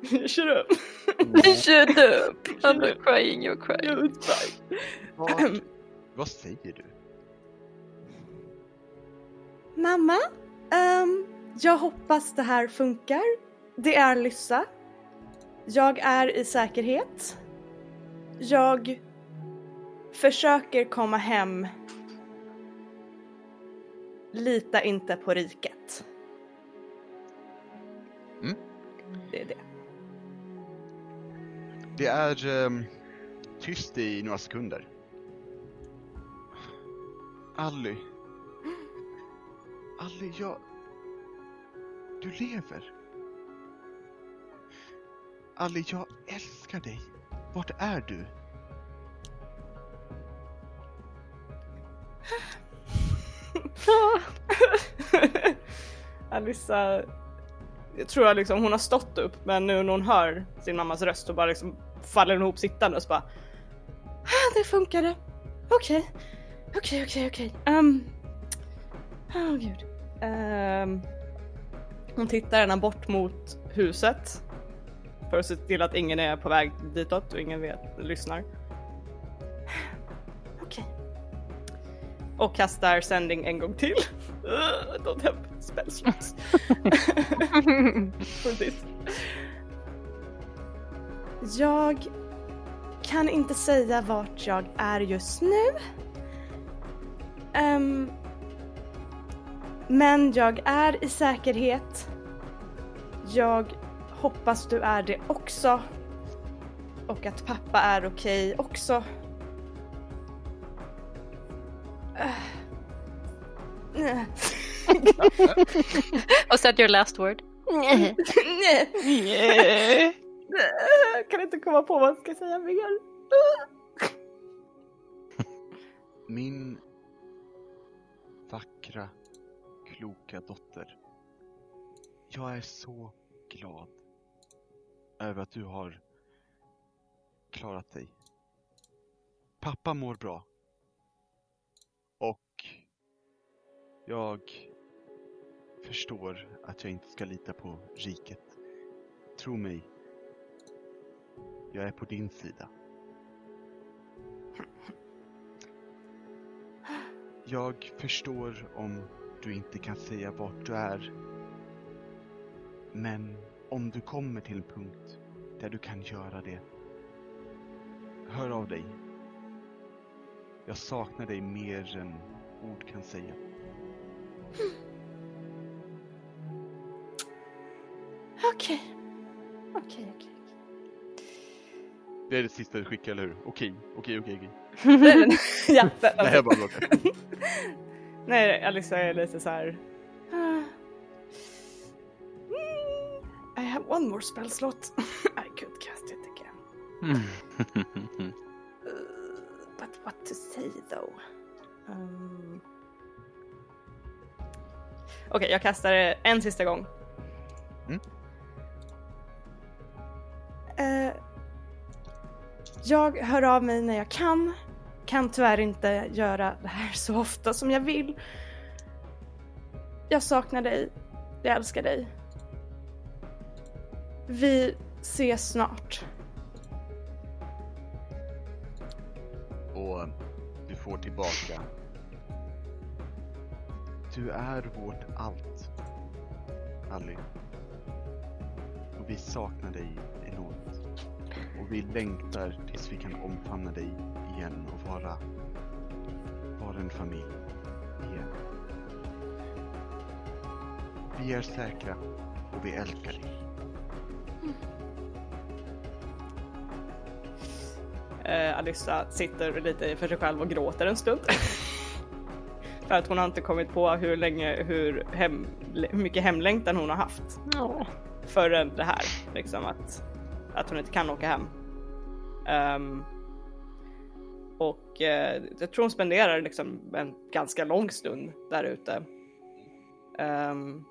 Shut up. Shut up! I'm not crying, you're crying. Yeah, it's fine. Vad, vad säger du? Mamma, ehm, jag hoppas det här funkar. Det är Lyssa. Jag är i säkerhet. Jag försöker komma hem. Lita inte på riket. Mm. Det är det. Det är ehm, tyst i några sekunder. Ally. Ally, jag... Du lever. Ali, jag älskar dig. Vart är du? Alissa, jag tror jag liksom, hon har stått upp men nu när hon hör sin mammas röst så bara liksom faller hon ihop sittande och så bara ah, Det funkade. Okej, okej, okej, okej. Ehm, Åh gud. Um hon tittar gärna bort mot huset för att se till att ingen är på väg ditåt och ingen vet, lyssnar. Okej. Och kastar sändning en gång till. Don't have spell slots. Jag kan inte säga vart jag är just nu. Ehm, men jag är i säkerhet. Jag hoppas du är det också. Och att pappa är okej också. Uh. Was that your last word? kan inte komma på vad jag ska säga mer. Min vackra, kloka dotter. Jag är så glad över att du har klarat dig. Pappa mår bra. Och jag förstår att jag inte ska lita på riket. Tro mig. Jag är på din sida. Jag förstår om du inte kan säga vart du är. Men om du kommer till en punkt där du kan göra det. Hör av dig. Jag saknar dig mer än ord kan säga. Okej. Okej, okej. Det är det sista du skickar, eller hur? Okej, okej, okej, okej. ja, det, Det här är bara. Nej, Alissa är lite så här. "Ah. Mm, I have one more spell slot. I could cast it again. Uh, but what to say though? Um... Okej, jag kastar det en sista gång. Mm. Eh, jag hör av mig när jag kan. Kan tyvärr inte göra det här så ofta som jag vill. Jag saknar dig. Jag älskar dig. Vi ses snart. Och du får tillbaka. Du är vårt allt. Ally. Och vi saknar dig. Och vi längtar tills vi kan omfamna dig igen och vara, vara en familj igen. Vi är säkra och vi älskar dig. eh, Alyssa sitter lite för sig själv och gråter en stund. för att hon har inte kommit på hur länge, hur, hem, hur mycket hemlängtan hon har haft Åh. förrän det här. Liksom att, att hon inte kan åka hem. Ehm, och eh, jag tror hon spenderar liksom en ganska lång stund där ute. Ehm,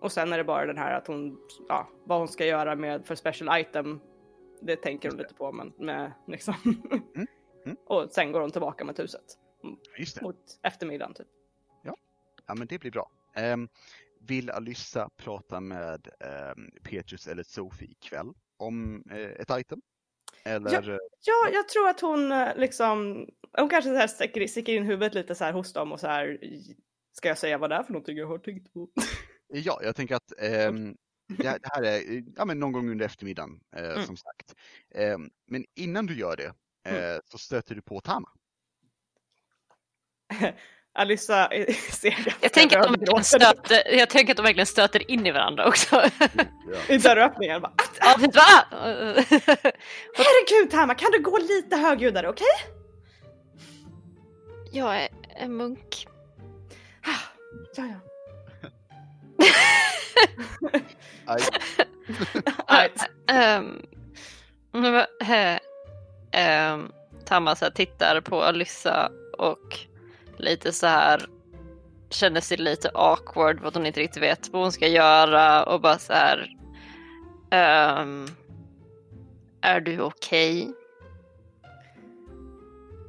och sen är det bara den här att hon, ja, vad hon ska göra med för special item. Det tänker hon lite på men med liksom. mm. och sen går hon tillbaka med huset Just mot eftermiddagen typ. Ja, men det blir bra. Ehm, vill Alyssa prata med um, Petrus eller Sofie ikväll om eh, ett item? Eller? eh, Ja, jag tror att hon eh, liksom, hon kanske så här sticker, sticker in huvudet lite så här hos dem och så här. Ska jag säga vad det är för någonting jag har tänkt på? Ja, jag tänker att ehm, det, här, det här är ja, men någon gång under eftermiddagen eh, Mm. som sagt. Ehm, men innan du gör det eh, så stöter du på Tama. Alyssa eh, ser Jag tänker, att de verkligen stöter, jag tänker att de verkligen stöter in i varandra också. i dörröppningen. Bara, "Ah, ja, vet du vad? Herregud Tama, kan du gå lite högljuddare, okej? Jag är en munk. Ja, ja. Aj, Right. Ehm, eh, ehm, Tamma så här tittar på Alyssa och lite så här känner sig lite awkward för att hon inte riktigt vet vad hon ska göra och bara så här. ehm, är du okej?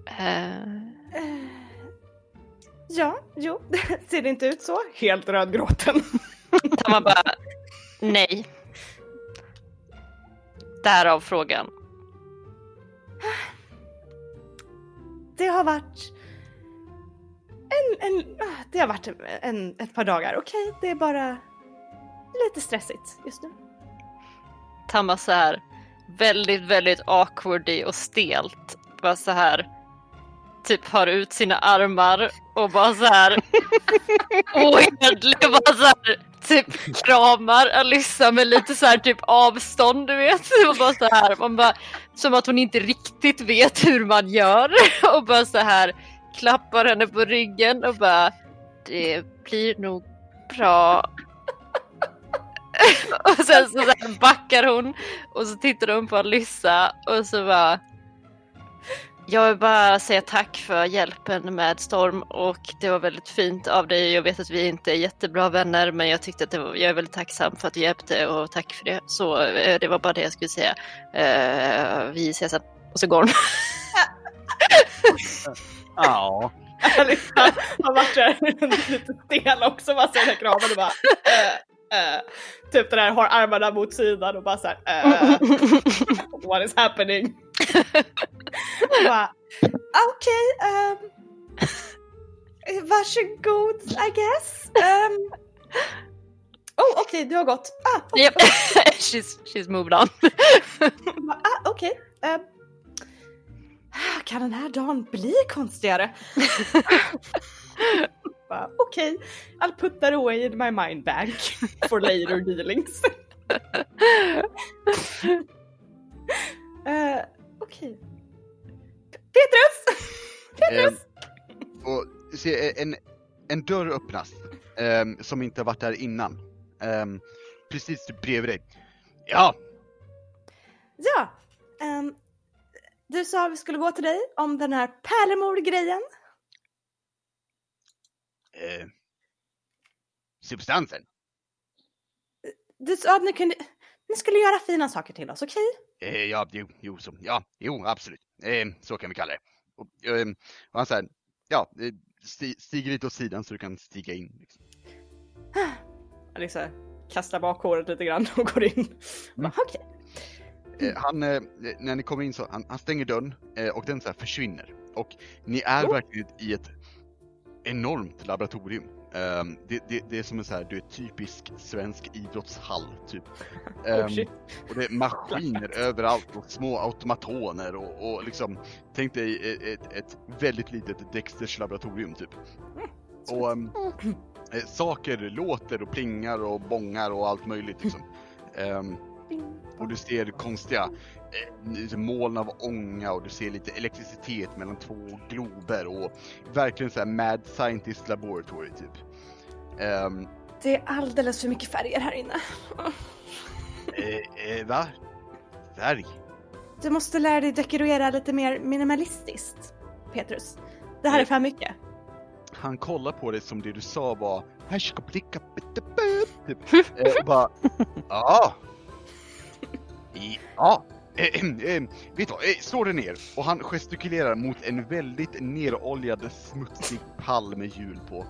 Eh, Eh, Ja, jo, ser det inte ut så? Helt rödgråten. Tamma bara nej. Därav frågan. Det har varit en, en, ah, det har varit en, ett par dagar, okej? Det är bara lite stressigt just nu. Tamma så här väldigt, väldigt awkwardy och stelt. Bara så här typ har ut sina armar och bara så här ohederlig bara så här typ kramar Alyssa med lite så här typ avstånd du vet. Och bara så här, man bara, som att hon inte riktigt vet hur man gör och bara så här klappar henne på ryggen och bara det blir nog bra och sen så, så backar hon och så tittar hon på Alyssa och så bara Jag vill bara säga tack för hjälpen med Storm och det var väldigt fint av dig. Jag vet att vi inte är jättebra vänner men jag tyckte att det var, jag är väldigt tacksam för att du hjälpte och tack för det. Så eh, det var bara det jag skulle säga. Uh, vi ses sen. Och så går hon. Ja. Har varit där lite stel också, bara ser den här kramen och bara eh, eh. Typ den här har armarna mot sidan och bara såhär eh, What is happening? Och bara okej, ehm, varsågod I guess. Um, oh okej, du har gått. Ah, okej. Yep. she's, she's moved on. Ah, okej. ehm. Kan den här dagen bli konstigare? Okej, I'll put that away in my mind bank for later dealings. uh, Okej. Petrus! Petrus! Ehm, och se, en, en dörr öppnas ehm, som inte varit där innan. Ehm, precis bredvid dig. Ja, Ja, ehm, du sa vi skulle gå till dig om den här pärlemor-grejen. eh, substansen. Du sa att ni kunde, ni skulle göra fina saker till oss, okej? Eh, ja, jo, jo, så, ja, jo, absolut. Eh, så kan vi kalla det. Och, ehm, och han säger, ja, eh, sti, stiger lite åt sidan så du kan stiga in. Liksom. Alicia kastar bak håret lite grann och går in. Bara, Okej. Eh, han, eh, när ni kommer in så, han, han stänger dörren eh, och den så försvinner. Och ni är Oh. verkligen i ett enormt laboratorium. Ehm, det, det, det är som en så här, du är typisk svensk idrottshall typ. Oh, Ehm, shit. och det är maskiner överallt och små automatoner och, och liksom, tänk dig ett, ett, ett väldigt litet Dexters laboratorium typ. Och ehm, eh, saker låter och plingar och bångar och allt möjligt liksom. Och du ser konstiga eh, moln av ånga och du ser lite elektricitet mellan två glober och verkligen så här mad scientist laboratory typ. Ehm, Det är alldeles för mycket färger här inne. eh, eh, va? Färg? Du måste lära dig dekorera lite mer minimalistiskt, Petrus. Det här är för mycket. Han kollar på dig som det du sa var typ. Eh, bara ja. Ja. Eh, eh, vet du vad, eh, slå dig ner. Och han gestikulerar mot en väldigt neroljad smutsig pall med hjul på.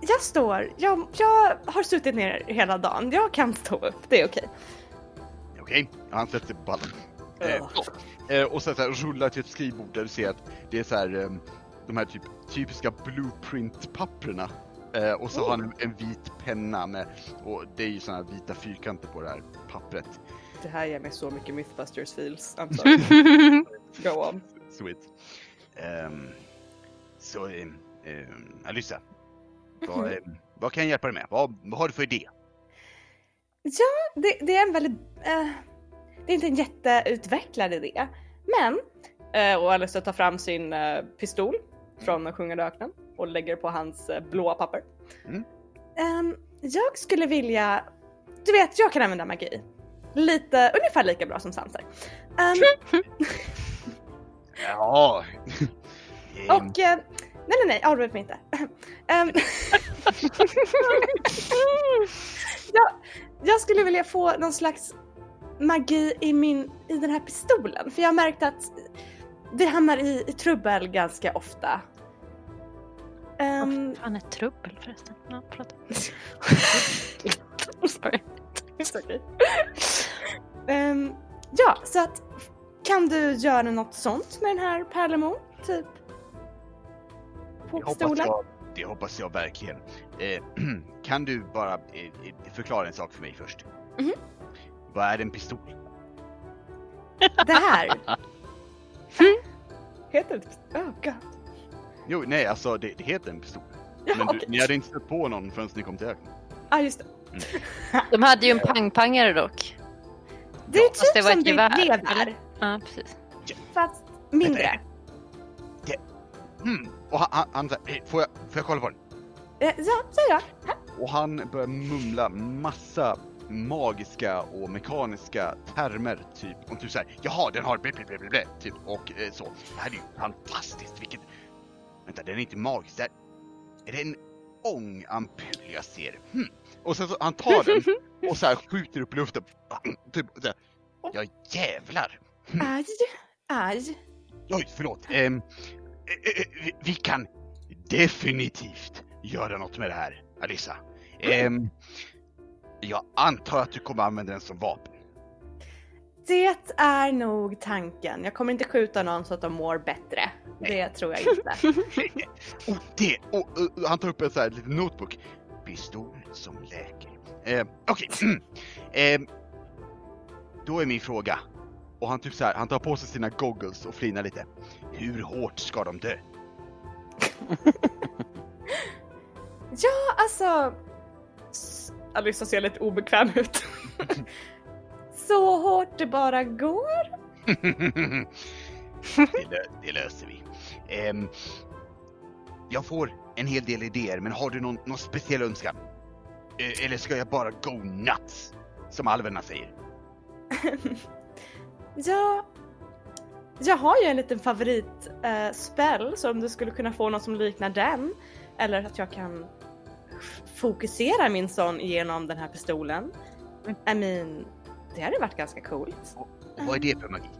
Jag står, jag, jag har suttit ner hela dagen. Jag kan stå upp, det är okej. Okej, han sätter sig på pallen. Eh, eh, och sen så här, rullar till ett skrivbord där du ser att det är så här, eh, de här typ, typiska blueprint-papperna. Eh, och så har han en, en vit penna med, och det är ju såna här vita fyrkanter på det här pappret. Det här ger mig så mycket Mythbusters feels. I'm sorry. Go on. Sweet. Ehm, så, um, Alyssa. Vad, ehm, vad kan jag hjälpa dig med? Vad, vad har du för idé? Ja, det, det är en väldigt... eh, det är inte en jätteutvecklad idé. Men, uh, och Alice tar fram sin eh, pistol från den sjungande öknen och lägger på hans uh, blåa papper. Mm. Ehm, jag skulle vilja... Du vet, jag kan använda magi. Lite, ungefär lika bra som Sanser. Ehm, Ja. Och... eh, nej, nej, nej, avbryt mig inte. Ehm, jag, jag skulle vilja få någon slags magi i, min, i den här pistolen. För jag har märkt att vi hamnar i, i trubbel ganska ofta. Ehm, Vad fan är trubbel förresten? Ja, prata. Sorry. It's okay. Ehm, ja, så att kan du göra något sånt med den här pärlemor? Typ? På Det hoppas, jag, det hoppas jag verkligen. Eh, kan du bara eh, eh, förklara en sak för mig först? Mhm. Vad är en pistol? Det här? Heter det Oh god. Jo, nej alltså det, det heter en pistol. Ja, Men du, okej. ni hade inte stött på någon förrän ni kom till öknen. ah, just det. De hade ju en pangpangare dock. Det är fast det typ var som det gevär, lever, eller? Ja, precis. fast mindre. Mm. Och han, han, han säger, "Eh, får jag, får jag kolla på den? Eh, Ja, ja. Här. Och han börjar mumla massa magiska och mekaniska termer typ om typ såhär, jaha den har blä, blä, blä, blä, blä, typ och eh, så. Det här är ju fantastiskt, vilket... Vänta, den är inte magisk, det här... Är det en ångampull jag ser? Hmm. Och sen så, han tar den och så här skjuter upp i luften. Typ så här, ja jävlar! Aj, aj. Oj, förlåt. Ehm, eh, eh, vi, vi kan definitivt göra något med det här, Alissa. Ehm, jag antar att du kommer använda den som vapen. Det är nog tanken. Jag kommer inte skjuta någon så att de mår bättre. Det tror jag inte. och det, och, och, han tar upp en sån här liten notebook. Pistol som läker. Ehm, Okej. Ehm, då är min fråga. Och han typ så här, han tar på sig sina goggles och flinar lite. Hur hårt ska de dö? Ja, alltså... Alyssa ser lite obekväm ut. Så hårt det bara går. det, lö- det löser vi. Ehm, jag får en hel del idéer, men har du någon, någon speciell önskan? Eh, eller ska jag bara go nuts? Som alverna säger. Ja, jag har ju en liten favoritspel eh, så om du skulle kunna få något som liknar den. Eller att jag kan fokusera min sån genom den här pistolen. I mean, det hade varit ganska coolt. Och vad är det för magi?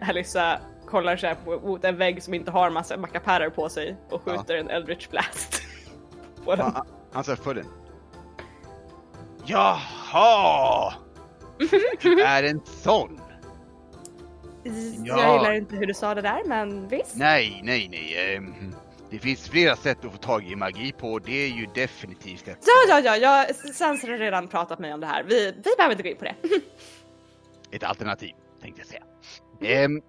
Alyssa kollar så här på, mot en vägg som inte har massa mackapärer på sig och skjuter en Eldritch Blast. på den. Han, säger för den. Jaha! Du är en sån? Ja. Jag gillar inte hur du sa det där, men visst. Nej, nej, nej. ehm, det finns flera sätt att få tag i magi på. Det är ju definitivt ett. Ja, ja, ja, jag, har redan pratat med mig om det här. Vi, vi behöver inte gå in på det. ett alternativ, tänkte jag säga. Ehm,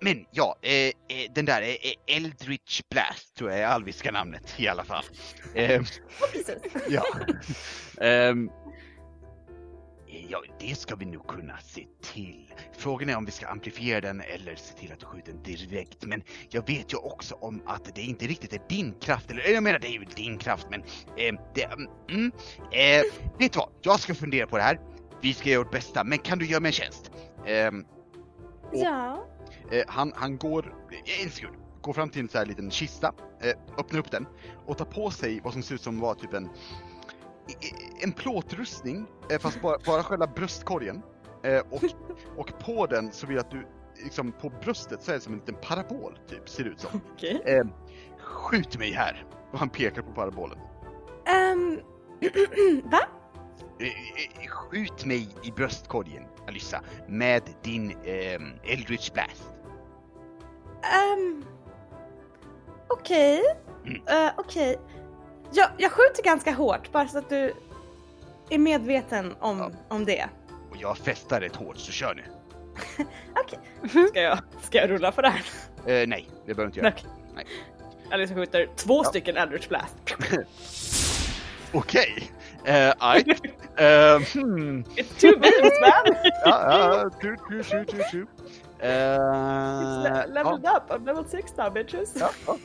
men, ja, eh, eh, den där eh, eh, Eldritch Blast tror jag är alviska namnet i alla fall. Ehm, Precis. ja. Ehm, Ja, det ska vi nog kunna se till. Frågan är om vi ska amplifiera den eller se till att du skjuter den direkt. Men jag vet ju också om att det inte riktigt är din kraft. Eller jag menar, det är ju din kraft, men eh, det... Mm, eh, vet du vad? Jag ska fundera på det här. Vi ska göra vårt bästa, men kan du göra mig en tjänst? Ehm, Ja. Eh, han, han går, eh, en sekund, går fram till en sån här liten kista, eh, öppnar upp den och tar på sig vad som ser ut som var typ en, i- en plåtrustning, eh, fast bara, bara själva bröstkorgen. Eh, och, och på den så vill jag att du, liksom på bröstet så är det som en liten parabol typ, ser det ut som. Eh, skjut mig här! Och han pekar på parabolen. Ehm, va? Eh, eh, skjut mig i bröstkorgen, Alyssa, med din eh, Eldritch Blast. Um, Okej. Mm. Eh, Okej. Jag, jag skjuter ganska hårt bara så att du är medveten om, Ja. om det. Och jag festar rätt hårt, så kör nu. Okej. Ska, jag, ska jag rulla på det här? Eh, nej, det behöver du inte göra. Okej. Nej. Alice skjuter två stycken Eldritch Blast. Okej. Eh, aj. Eh, hmm. It's two beams man! Ja, ja, tu, tu, tu, tu, tu. Eh, le- leveled ja, up, I'm level 6 now bitches. ja, ja.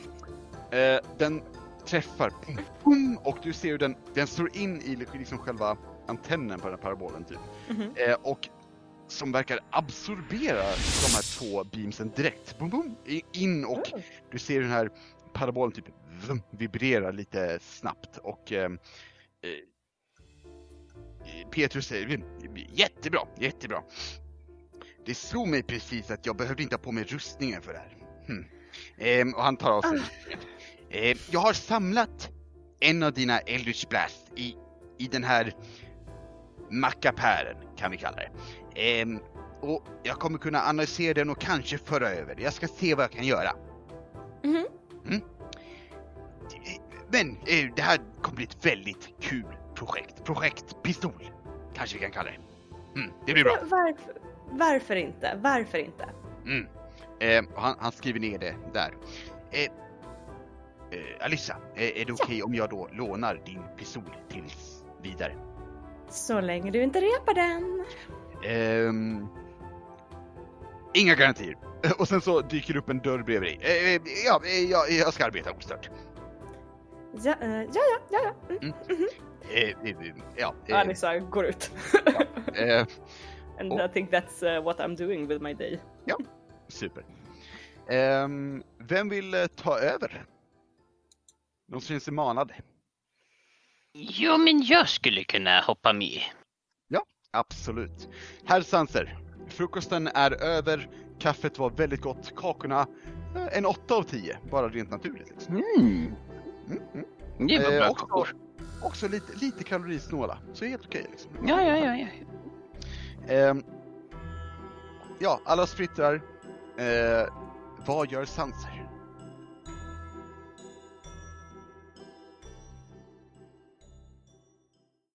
Eh, den träffar pum, pum, och du ser hur den, den slår in i liksom själva antennen på den här parabolen typ. Mhm. Eh, och som verkar absorbera de här två beamsen direkt. Boom, boom, in och Mm. du ser den här parabolen typ vum, vibrerar lite snabbt och Petrus säger jättebra, jättebra. Det slog mig precis att jag behövde inte ha på mig rustningen för det här. Hm. Ehm, och han tar av sig. Ehm, jag har samlat en av dina Eldritch Blast i, i den här mackapären, kan vi kalla det. Ehm, och jag kommer kunna analysera den och kanske föra över. Jag ska se vad jag kan göra. Mhm. Men eh, det här kommer bli ett väldigt kul projekt. Projekt Pistol, kanske vi kan kalla det. Mm, det blir bra. Varför, varför inte? Varför inte? Mm. Eh, han, han skriver ner det där. Eh, eh, Alyssa, eh, är det okej om jag då lånar din pistol tills vidare? Så länge du inte repar den. Ehm, inga garantier. Och sen så dyker upp en dörr bredvid dig. Eh, eh, ja, eh, ja, jag ska arbeta ostört. Ja, eh, ja, ja, ja. ja. Mm. Eh, eh, ja, eh, Alissa går ut. eh, And Och- I think that's uh, what I'm doing with my day. super. Ehm, vem vill eh, ta över? Någon som känner sig manad? Jo, men jag skulle kunna hoppa med. Absolut. Herr Sanser, frukosten är över, kaffet var väldigt gott, kakorna eh, en 8 av 10, bara rent naturligt. Liksom. Mm. Mm, mm. Det var Eh, bra också, kakor. också lite, lite kalorisnåla, så helt okej. liksom. Ja, ja, ja, ja. Eh, ja, alla sprittrar. Eh, vad gör Sanser?